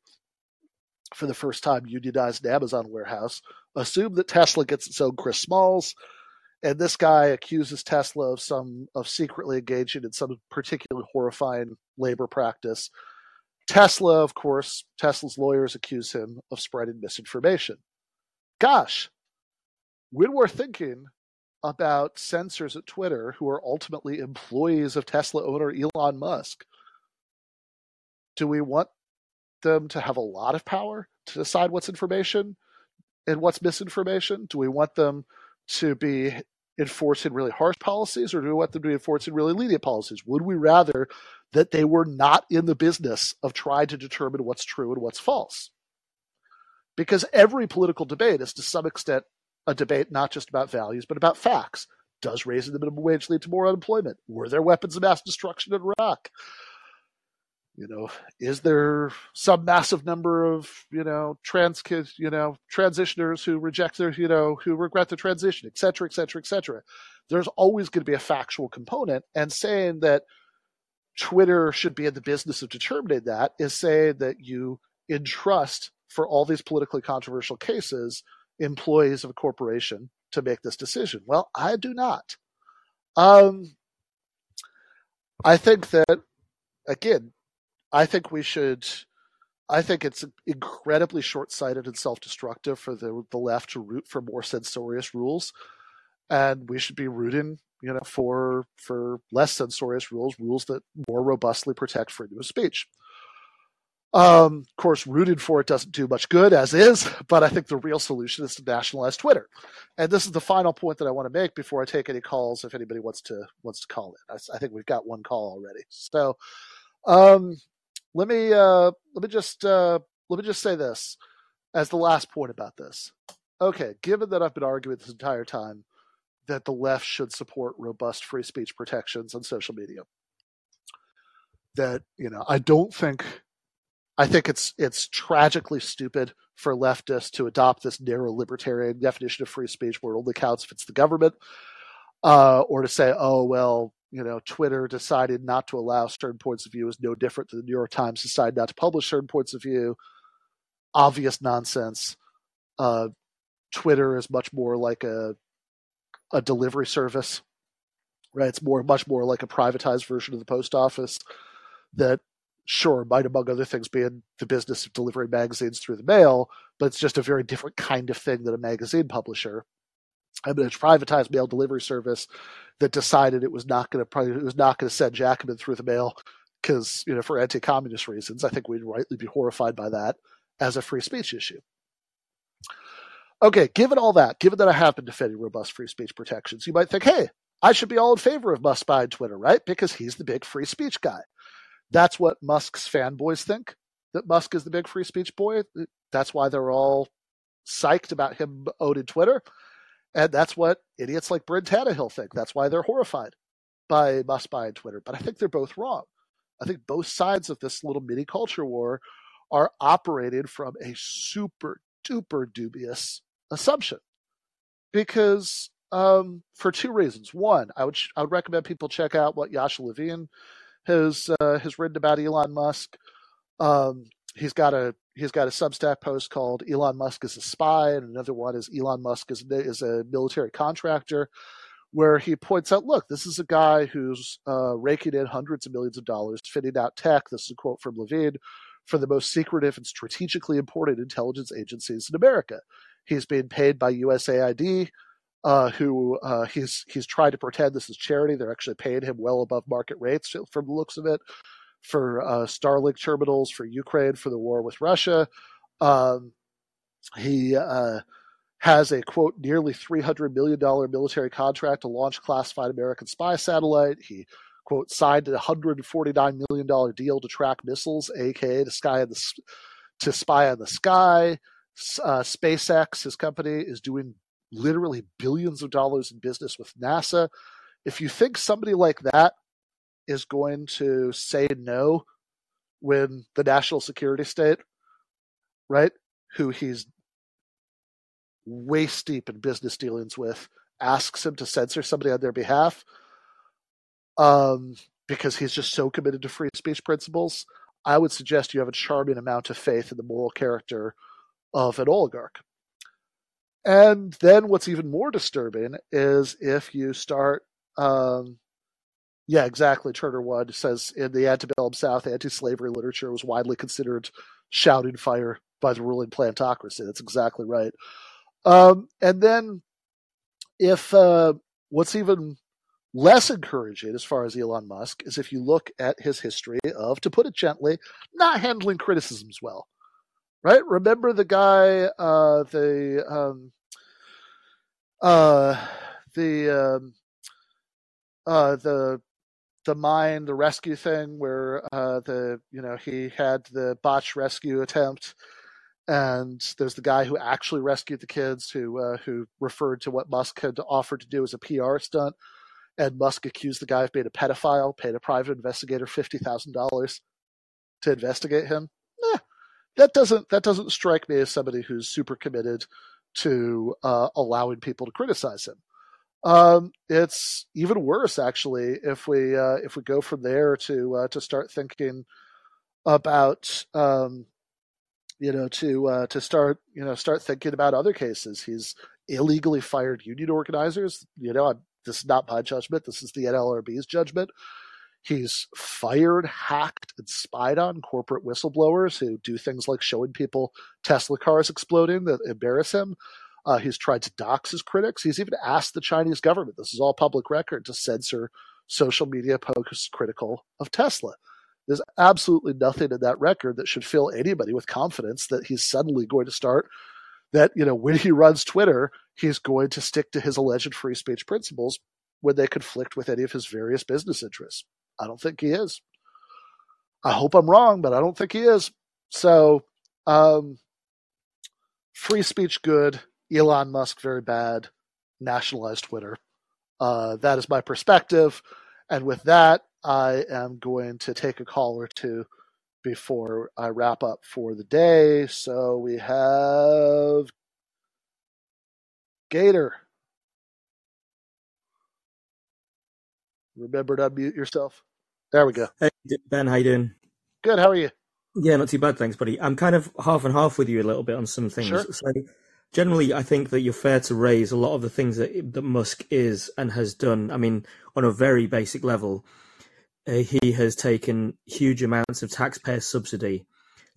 for the first time, unionized an Amazon warehouse. Assume that Tesla gets its own Chris Smalls, and this guy accuses Tesla of some of secretly engaging in some particularly horrifying labor practice. Tesla, of course, Tesla's lawyers accuse him of spreading misinformation. Gosh, when we're thinking about censors at Twitter who are ultimately employees of Tesla owner Elon Musk? Do we want them to have a lot of power to decide what's information and what's misinformation? Do we want them to be enforcing really harsh policies or do we want them to be enforcing really lenient policies? Would we rather that they were not in the business of trying to determine what's true and what's false? Because every political debate is to some extent a debate not just about values, but about facts. Does raising the minimum wage lead to more unemployment? Were there weapons of mass destruction in Iraq? You know, is there some massive number of you know trans kids, you know, transitioners who reject their, you know, who regret the transition, et cetera, et cetera, et cetera? There's always going to be a factual component, and saying that Twitter should be in the business of determining that is saying that you entrust for all these politically controversial cases employees of a corporation to make this decision. Well, I do not. Um, I think that again, I think we should. I think it's incredibly short-sighted and self-destructive for the the left to root for more censorious rules, and we should be rooting, you know, for for less censorious rules, rules that more robustly protect freedom of speech. Um, of course, rooted for it doesn't do much good as is, *laughs* but I think the real solution is to nationalize Twitter. And this is the final point that I want to make before I take any calls. If anybody wants to wants to call in, I, I think we've got one call already. So, um, let me uh, let me just uh, let me just say this as the last point about this. Okay, given that I've been arguing this entire time that the left should support robust free speech protections on social media, that you know, I don't think I think it's it's tragically stupid for leftists to adopt this narrow libertarian definition of free speech where it only counts if it's the government, uh, or to say, oh well, you know, Twitter decided not to allow certain points of view is no different than the New York Times decided not to publish certain points of view. Obvious nonsense. Uh, Twitter is much more like a a delivery service, right? It's more much more like a privatized version of the post office that sure, might among other things be in the business of delivering magazines through the mail, but it's just a very different kind of thing than a magazine publisher. I mean, a privatized mail delivery service that decided it was not going to it was not going to send Jacobin through the mail because you know for anti-communist reasons. I think we'd rightly be horrified by that as a free speech issue. Okay, given all that, given that I have been defending robust free speech protections, you might think, hey, I should be all in favor of Musk buying Twitter, right? Because he's the big free speech guy. That's what Musk's fanboys think that Musk is the big free speech boy. That's why they're all psyched about him owning Twitter. And that's what idiots like Bryn Tannehill think. That's why they're horrified by Musk buying Twitter. But I think they're both wrong. I think both sides of this little mini culture war are operating from a super duper dubious assumption. Because um, for two reasons. One, I would I would recommend people check out what Yasha Levine has uh, has written about Elon Musk. Um, he's got a he's got a Substack post called "Elon Musk is a Spy," and another one is "Elon Musk is is a military contractor," where he points out, "Look, this is a guy who's uh, raking in hundreds of millions of dollars, fitting out tech." This is a quote from Levine for the most secretive and strategically important intelligence agencies in America. He's being paid by USAID uh, who uh, he's he's tried to pretend this is charity. They're actually paying him well above market rates from the looks of it for uh, Starlink terminals for Ukraine for the war with Russia. Um, he uh, has a quote nearly three hundred million dollar military contract to launch classified American spy satellite. He quote signed a hundred forty nine million dollar deal to track missiles, aka to sky the to spy on the sky. Uh, SpaceX, his company, is doing literally billions of dollars in business with NASA. If you think somebody like that is going to say no when the national security state, right, who he's waist deep in business dealings with, asks him to censor somebody on their behalf, um, because he's just so committed to free speech principles, I would suggest you have a charming amount of faith in the moral character of an oligarch. And then what's even more disturbing is if you start, um, yeah, exactly. Turner Wood says in the antebellum South, anti-slavery literature was widely considered shouting fire by the ruling plantocracy. That's exactly right. Um, and then if uh, what's even less encouraging as far as Elon Musk is if you look at his history of, to put it gently, not handling criticisms well right? Remember the guy, uh, the um, uh, the um, uh, the the mine, the rescue thing, where uh, the you know he had the botch rescue attempt, and there's the guy who actually rescued the kids, who uh, who referred to what Musk had offered to do as a PR stunt, and Musk accused the guy of being a pedophile, paid a private investigator fifty thousand dollars to investigate him. That doesn't that doesn't strike me as somebody who's super committed to uh, allowing people to criticize him. Um, it's even worse, actually, if we uh, if we go from there to uh, to start thinking about um, you know to uh, to start you know start thinking about other cases. He's illegally fired union organizers. You know, I'm, this is not my judgment. This is the NLRB's judgment. He's fired, hacked, and spied on corporate whistleblowers who do things like showing people Tesla cars exploding that embarrass him. Uh, he's tried to dox his critics. He's even asked the Chinese government, this is all public record, to censor social media posts critical of Tesla. There's absolutely nothing in that record that should fill anybody with confidence that he's suddenly going to start, that, you know, when he runs Twitter, he's going to stick to his alleged free speech principles when they conflict with any of his various business interests. I don't think he is. I hope I'm wrong, but I don't think he is. So, um, free speech good, Elon Musk very bad, nationalized Twitter. Uh, that is my perspective. And with that, I am going to take a call or two before I wrap up for the day. So we have Gator. Remember to unmute yourself. There we go. Hey Ben, how you doing? Good. How are you? Yeah, not too bad, thanks, buddy. I'm kind of half and half with you a little bit on some things. Sure. So generally, I think that you're fair to raise a lot of the things that that Musk is and has done. I mean, on a very basic level, uh, he has taken huge amounts of taxpayer subsidy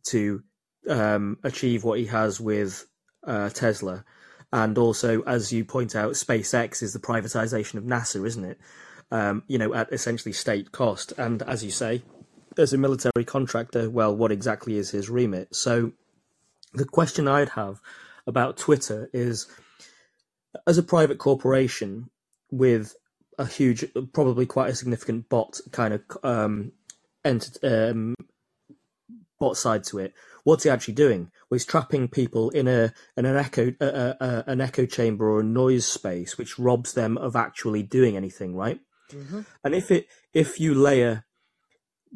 to um, achieve what he has with uh, Tesla, and also, as you point out, SpaceX is the privatization of NASA, isn't it? Um, you know, at essentially state cost, and as you say, as a military contractor, well, what exactly is his remit? So, the question I'd have about Twitter is as a private corporation with a huge, probably quite a significant bot kind of um, ent- um, bot side to it. What's he actually doing? Well, he's trapping people in a in an echo uh, uh, an echo chamber or a noise space, which robs them of actually doing anything, right? Mm-hmm. And if it if you layer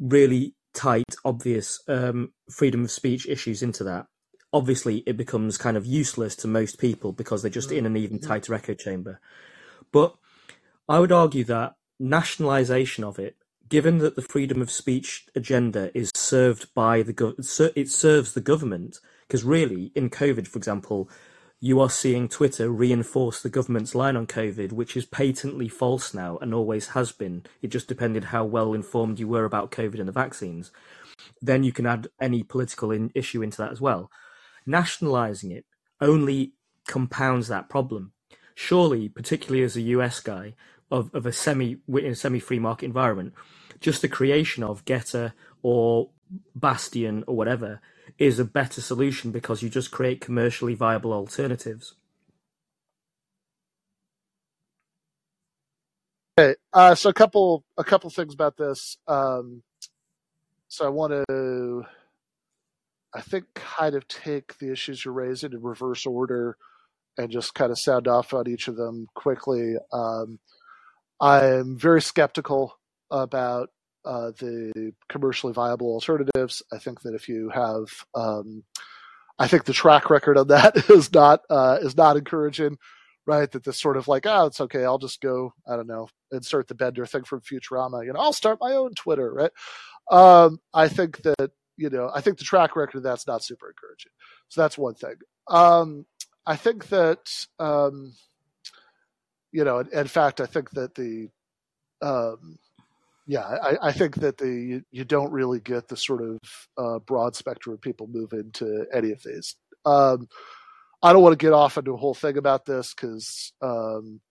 really tight, obvious um, freedom of speech issues into that, obviously it becomes kind of useless to most people because they're just in an even mm-hmm. tighter echo chamber. But I would argue that nationalisation of it, given that the freedom of speech agenda is served by the go- it serves the government because really in COVID, for example, you are seeing Twitter reinforce the government's line on COVID, which is patently false now and always has been. It just depended how well informed you were about COVID and the vaccines. Then you can add any political in- issue into that as well nationalizing it only compounds that problem. Surely, particularly as a US guy of, of a semi in a semi free market environment, just the creation of Gettr or Bastion or whatever is a better solution because you just create commercially viable alternatives. Okay, uh, so a couple a couple things about this. Um, so I want to I think, kind of take the issues you're raising in reverse order and just kind of sound off on each of them quickly. Um, I'm very skeptical about uh, the commercially viable alternatives. I think that if you have, um, I think the track record on that *laughs* is not uh, is not encouraging, right? That this sort of like, oh, it's okay, I'll just go, I don't know, insert the Bender thing from Futurama, you know, I'll start my own Twitter, right? Um, I think that you know, I think the track record of that's not super encouraging. So that's one thing. Um, I think that, um, you know, in, in, fact, I think that the, um, yeah, I, I, think that the you, you, don't really get the sort of uh, broad spectrum of people move into any of these. Um, I don't want to get off into a whole thing about this because um,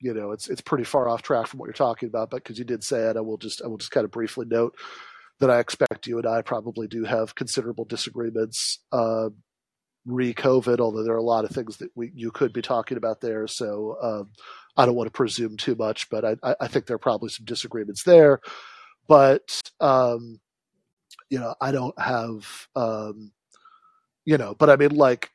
you know it's it's pretty far off track from what you're talking about. But because you did say it, I will just I will just kind of briefly note that I expect you and I probably do have considerable disagreements uh, re-COVID, although there are a lot of things that we, you could be talking about there. So um, I don't want to presume too much, but I, I, think there are probably some disagreements there. But um, you know, I don't have um, you know, but I mean, like,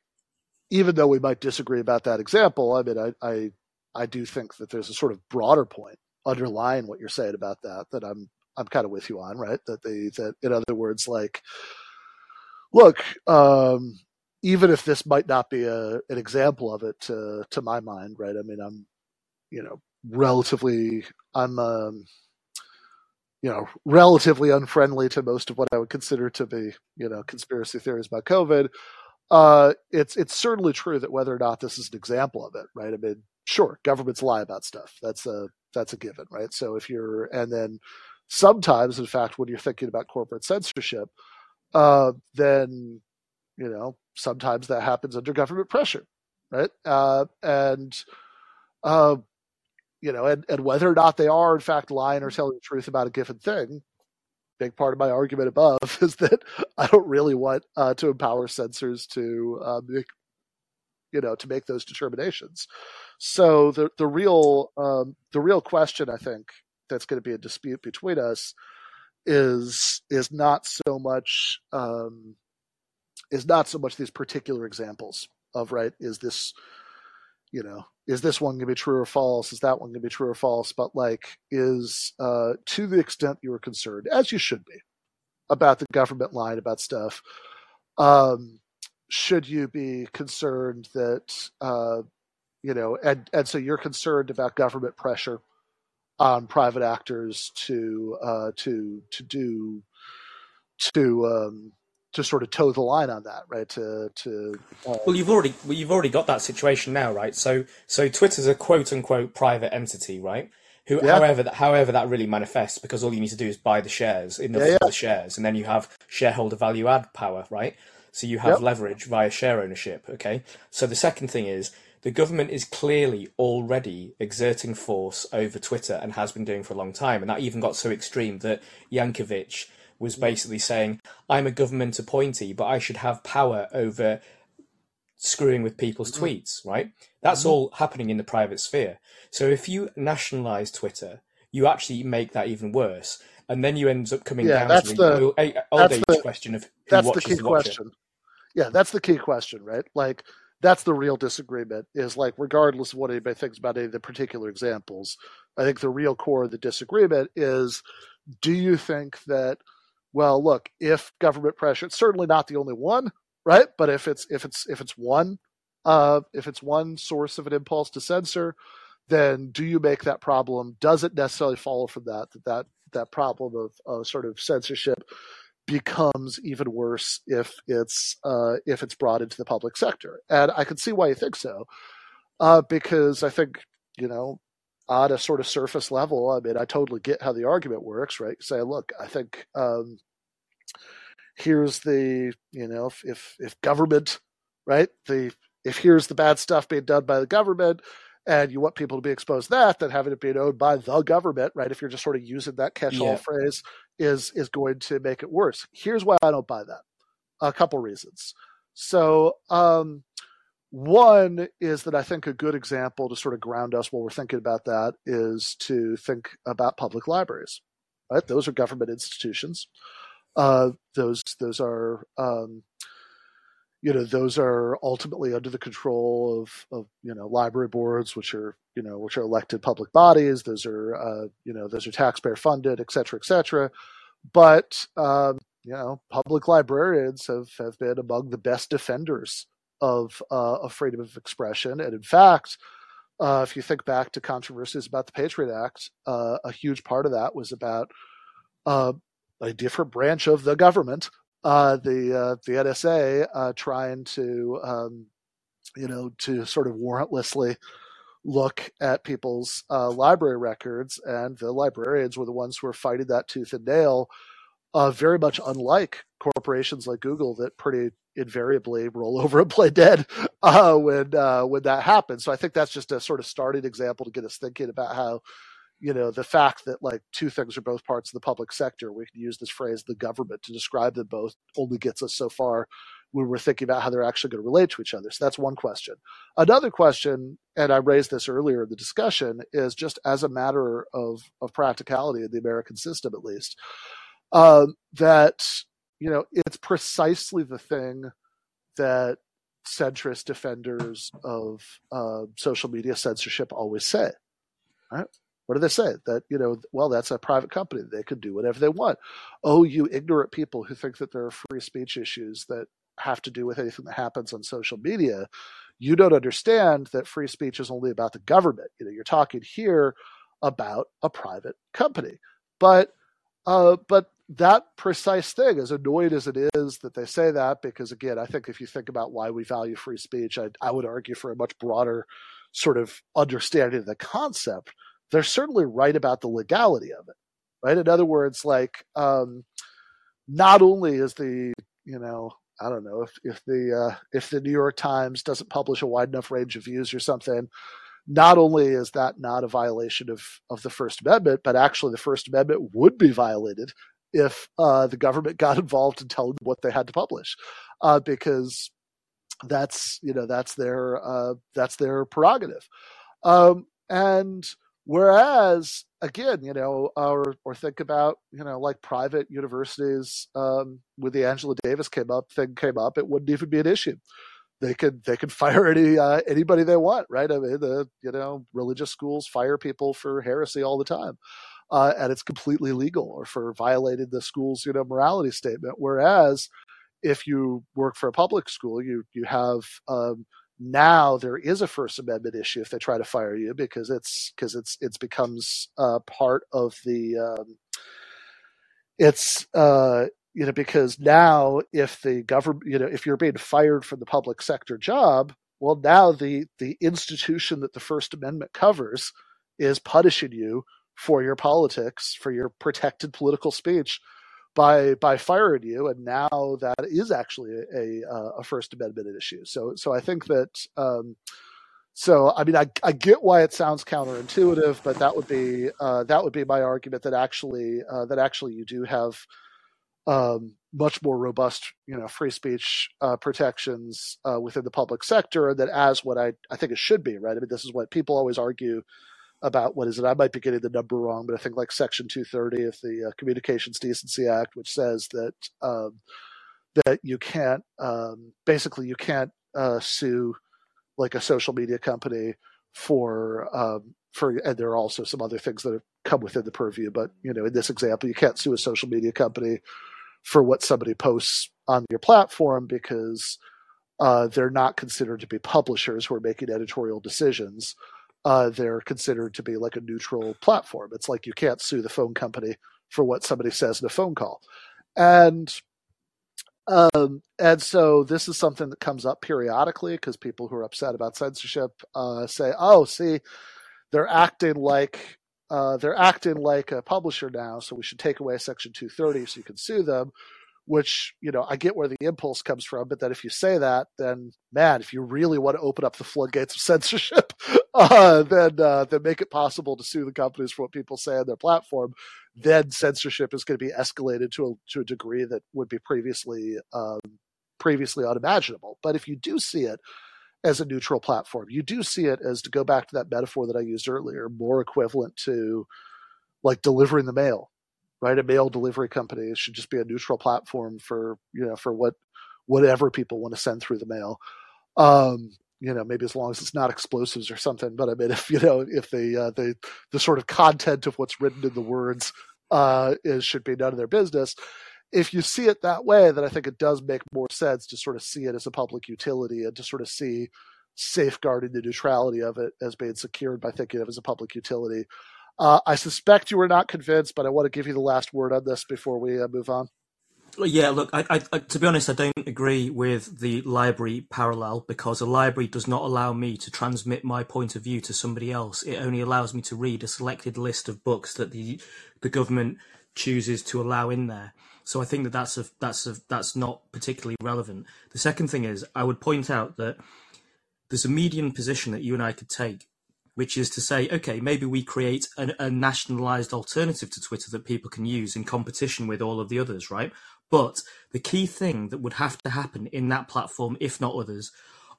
even though we might disagree about that example, I mean, I I, I do think that there's a sort of broader point underlying what you're saying about that that I'm I'm kind of with you on, right? That they that in other words, like, look, um, even if this might not be a an example of it to to my mind, right? I mean, I'm you know relatively I'm um, you know relatively unfriendly to most of what I would consider to be you know conspiracy theories about COVID. Uh, it's it's certainly true that whether or not this is an example of it, right? I mean, sure, governments lie about stuff. That's a that's a given, right? So if you're and then sometimes, in fact, when you're thinking about corporate censorship, uh, then you know sometimes that happens under government pressure, right? Uh, and uh, you know, and, and whether or not they are in fact lying or telling the truth about a given thing, big part of my argument above *laughs* is that I don't really want uh, to empower censors to uh, make, you know, to make those determinations. So the the real um, the real question I think that's going to be a dispute between us is is not so much um, is not so much these particular examples of right is this you know is this one going to be true or false? Is that one going to be true or false? But like is uh, to the extent you are concerned as you should be about the government lying about stuff um, should you be concerned that uh, you know and and so you're concerned about government pressure on private actors to uh, to to do to um, to sort of toe the line on that, right? To to uh, well, you've already well, you've already got that situation now, right? So so Twitter's a quote unquote private entity, right? Who, yeah. however, that however that really manifests, because all you need to do is buy the shares in the, yeah, yeah. the shares, and then you have shareholder value add power, right? So you have yep. leverage via share ownership. Okay. So the second thing is the government is clearly already exerting force over Twitter and has been doing for a long time, and that even got so extreme that Jankowicz was basically saying, I'm a government appointee, but I should have power over screwing with people's mm-hmm. tweets, right? That's mm-hmm. all happening in the private sphere. So if you nationalize Twitter, you actually make that even worse. And then you end up coming yeah, down that's to the, old, old age the, question of who that's the key question. Yeah, that's the key question, right? Like that's the real disagreement is like regardless of what anybody thinks about any of the particular examples, I think the real core of the disagreement is do you think that well, look, if government pressure, it's certainly not the only one, right? But if it's if it's if it's one, uh, if it's one source of an impulse to censor, then do you make that problem? Does it necessarily follow from that that that, that problem of sort of censorship becomes even worse if it's uh, if it's brought into the public sector? And I can see why you think so, uh, because I think you know on a sort of surface level, I mean, I totally get how the argument works, right? Say, look, I think um, here's the you know if, if if government right? The if here's the bad stuff being done by the government and you want people to be exposed to that then having it being owned by the government right? If you're just sort of using that catch-all yeah. phrase is is going to make it worse. Here's why i don't buy that. A couple reasons. So um one is that I think a good example to sort of ground us while we're thinking about that is to think about public libraries. Right, those are government institutions. Uh, those those are um, you know those are ultimately under the control of, of you know library boards, which are you know which are elected public bodies. Those are uh, you know those are taxpayer funded, et cetera, et cetera. But um, you know public librarians have have been among the best defenders of uh, freedom of expression, and in fact. Uh, if you think back to controversies about the Patriot Act, uh, a huge part of that was about uh, a different branch of the government, uh, the uh, the NSA, uh, trying to um, you know to sort of warrantlessly look at people's library records, and the librarians were the ones who were fighting that tooth and nail. Very much unlike corporations like Google that pretty invariably roll *laughs* over and play dead uh, when uh, when that happens. So I think that's just a sort of starting example to get us thinking about how you know the fact that like two things are both parts of the public sector we can use this phrase the government to describe them both only gets us so far when we're thinking about how they're actually going to relate to each other. So that's one question. Another question, and I raised this earlier in the discussion, is just as a matter of, of practicality in the American system, at least, um, that you know it's precisely the thing that centrist defenders of uh, social media censorship always say. Right? What do they say? That, you know, well, that's a private company. They can do whatever they want. Oh, you ignorant people who think that there are free speech issues that have to do with anything that happens on social media. You don't understand that free speech is only about the government. You know, you're talking here about a private company. But uh, but that precise thing, as annoyed as it is that they say that, because again, I think if you think about why we value free speech, I, I would argue for a much broader sort of understanding of the concept they're certainly right about the legality of it, right? In other words, like um, not only is the you know I don't know if if the uh, if the New York Times doesn't publish a wide enough range of views or something, not only is that not a violation of of the First Amendment, but actually the First Amendment would be violated if uh, the government got *laughs* involved in telling them what they had to publish, uh, because that's you know that's their uh, that's their prerogative, um, and Whereas, again, you know, or or think about you know like private universities um, with the Angela Davis came up thing came up, it wouldn't even be an issue. They could they could *laughs* fire any uh, anybody they want, right? I mean, the you know religious schools fire people for heresy all the time. Uh, and it's completely legal or for violating the school's you know morality statement. Whereas if you work for a public school, you you have um, now there is a First Amendment issue if they try to fire you because it's because it's it's becomes uh, part of the um, it's uh, you know because now if the government you know if you're being fired from the public sector job well now the the institution that the First Amendment covers is punishing you for your politics for your protected political speech by by firing you, and now that is actually a, a, a First Amendment issue. So so I think that. Um, so I mean I, I get why it sounds counterintuitive, but that would be uh, that would be my argument that actually uh, that actually you do have um, much more robust you know free speech uh, protections uh, within the public sector, that as what I I think it should be right. I mean this is what people always argue about what is it? I might be getting the number wrong, but I think like Section 230 of the uh, Communications Decency Act, which says that um, that you can't um, basically you can't uh, sue like a social media company for um, for and there are also some other things that have come within the purview, but you know in this example you can't sue a social media company for what somebody posts on your platform because uh, they're not considered to be publishers who are making editorial decisions uh, they're considered to be like a neutral platform. It's like you can't sue the phone company for what somebody says in a phone call, and um, and so this is something that comes up periodically because people who are upset about censorship uh, say, "Oh, see, they're acting like." Uh, they're acting like a publisher now, so we should take away Section 230 so you can sue them which you know I get where the impulse comes from, but that if you say that, then man, if you really want to open up the floodgates of *laughs* censorship, *laughs* uh, then uh, then make it possible to sue the companies for what people say on their platform. Then censorship is going to be escalated to a to a degree that would be previously um, previously unimaginable. But if you do see it as a neutral platform, you do see it as to go back to that metaphor that I used earlier, more equivalent to like delivering the mail right? A mail delivery company should just be a neutral platform for you know for what whatever people want to send through the mail. Um, you know, maybe as long as it's not explosives or something. But I mean, *laughs* if you know, if the uh, the the sort of content of what's written in the words uh, is should be none of their business. If you see it that way, then I think it does make more sense to sort of see it as a public utility and to sort of see safeguarding the neutrality of it as being secured by thinking of it as a public utility uh, I suspect you were not convinced, but I want to give you the last word on this before we uh, move on. Yeah, look, I, I, I, to be honest, I don't agree with the library parallel because a library does not allow me to transmit my point of view to somebody else. It only allows me to read a selected list of books that the the government chooses to allow in there. So I think that that's a that's a that's not particularly relevant. The second thing is I would point out that there's a median position that you and I could take which is to say, okay, maybe we create a, a nationalized alternative to Twitter that people can use in competition with all of the others, right? But the key thing that would have to happen in that platform, if not others,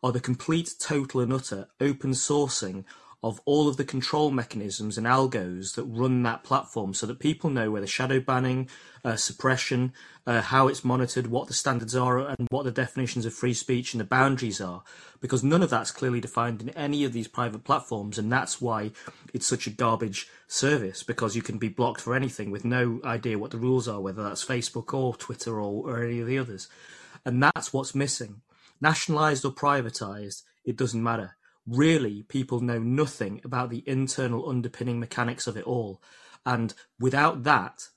are the complete, total, and utter open sourcing of all of the control mechanisms and algos that run that platform so that people know where the shadow banning, uh, suppression, uh, how it's monitored, what the standards are, and what the definitions of free speech and the boundaries are. Because none of that's clearly defined in any of these private platforms, and that's why it's such a garbage service because you can be blocked for anything with no idea what the rules are, whether that's Facebook or Twitter or, or any of the others. And that's what's missing. Nationalized or privatized, it doesn't matter really people know nothing about the internal underpinning mechanics of it all. And without that,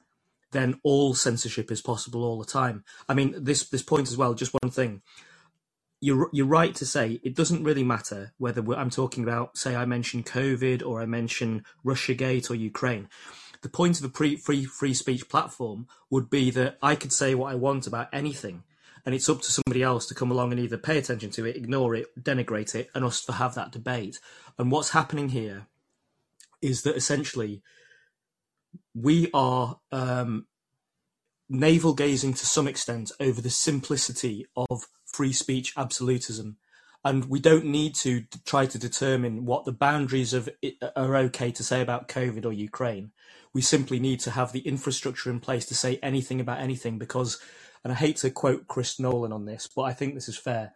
then all censorship is possible all the time. I mean, this this point as well. Just one thing. You're you're right to say it doesn't really matter whether I'm talking about, say, I mention COVID or I mention RussiaGate or Ukraine. The point of a pre, free free speech platform would be that I could say what I want about anything, and it's up to somebody else to come along and either pay attention to it, ignore it, denigrate it, and us to have that debate. And what's happening here is that essentially we are um, navel gazing to some extent over the simplicity of free speech absolutism. And we don't need to try to determine what the boundaries of it are okay to say about COVID or Ukraine. We simply need to have the infrastructure in place to say anything about anything because and I hate to quote Chris Nolan on this, but I think this is fair.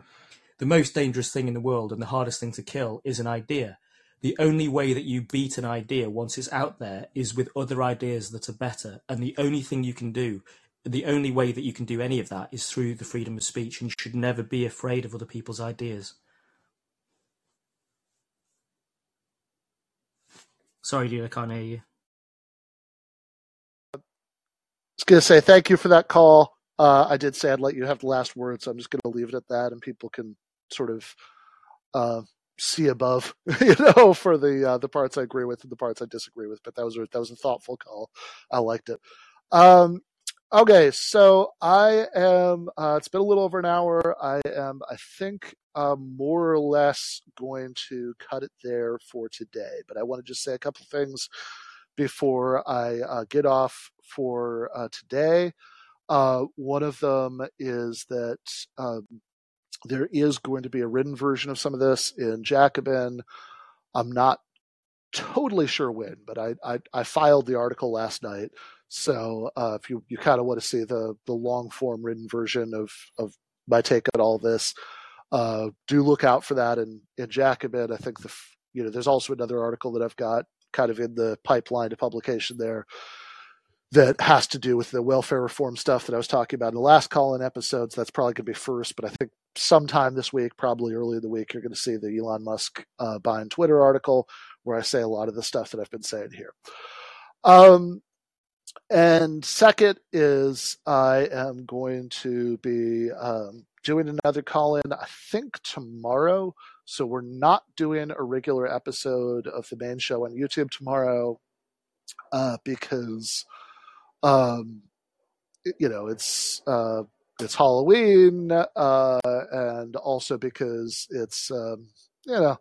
The most dangerous thing in the world and the hardest thing to kill is an idea. The only way that you beat an idea once it's out there is with other ideas that are better. And the only thing you can do, the only way that you can do any of that is through the freedom of speech. And you should never be afraid of other people's ideas. Sorry, dude, I can't hear you. I was going to say thank you for that call. Uh, I did say I'd let you have the last word, so I'm just going to leave it at that, and people can sort of uh, see above, *laughs* you know, for the uh, the parts I agree with and the parts I disagree with. But that was a, that was a thoughtful call. I liked it. Um, okay, so I am. Uh, it's been a little over an hour. I am. I think um, more or less going to cut it there for today. But I want to just say a couple things before I uh, get off for uh, today. Uh, one of them is that um, there is going to be a written version of some of this in Jacobin. I'm not totally sure when, but I, I, I filed the article last night. So uh, if you, you kind of want to see the, the long form written version of, of my take on all this, uh, do look out for that in, in Jacobin. I think the you know there's also another article that I've got kind of in the pipeline to publication there that has to do with the welfare reform stuff that I was talking about in the last call in episodes. That's probably going to be first, but I think sometime this week, probably early in the week, you're going to see the Elon Musk uh, buying Twitter article where I say a lot of the stuff that I've been saying here. Um, and second is I am going to be um, doing another call in, I think tomorrow. So we're not doing a regular episode of the main show on YouTube tomorrow uh, because um, you know, it's uh, it's Halloween, uh, and also because it's um, you know,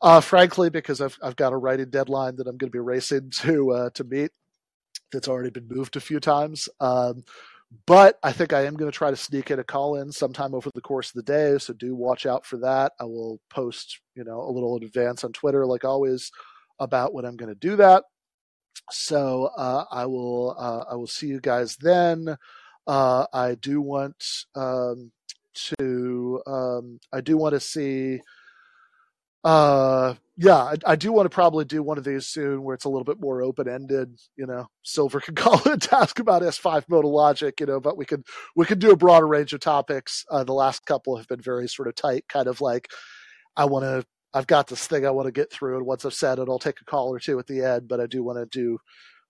uh, frankly, because I've I've got a writing deadline that I'm going to be racing *laughs* to uh, to meet. That's already been moved a few times. Um, but I think I am going to try to sneak in a call in sometime over the course of the day. So do watch out for that. I will post, you know, a little in advance on Twitter, like always, about when I'm going to do that. So uh, I will uh, I will see you guys then. Uh, I do want um, to um, I do want to see. Uh, yeah, I, I, do want to probably do one of these soon where it's a little bit more open ended. You know, Silver can *laughs* call it a task about S five modal logic. You know, but we could we could do a broader range of topics. Uh, the last couple have been very sort of tight, kind of like I want to I've got this thing I want to get through, and once I've said it, I'll take a call or two at the end. But I do want to do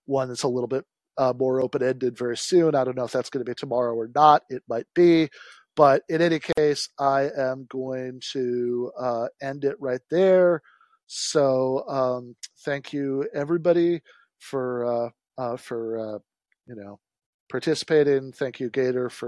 one that's a little bit uh, more open ended very soon. I don't know if that's going to be tomorrow or not. It might be. But in any case, I am going to uh, end it right there. So um, thank you, everybody, for uh, uh for uh, you know participating. Thank you, Gator, for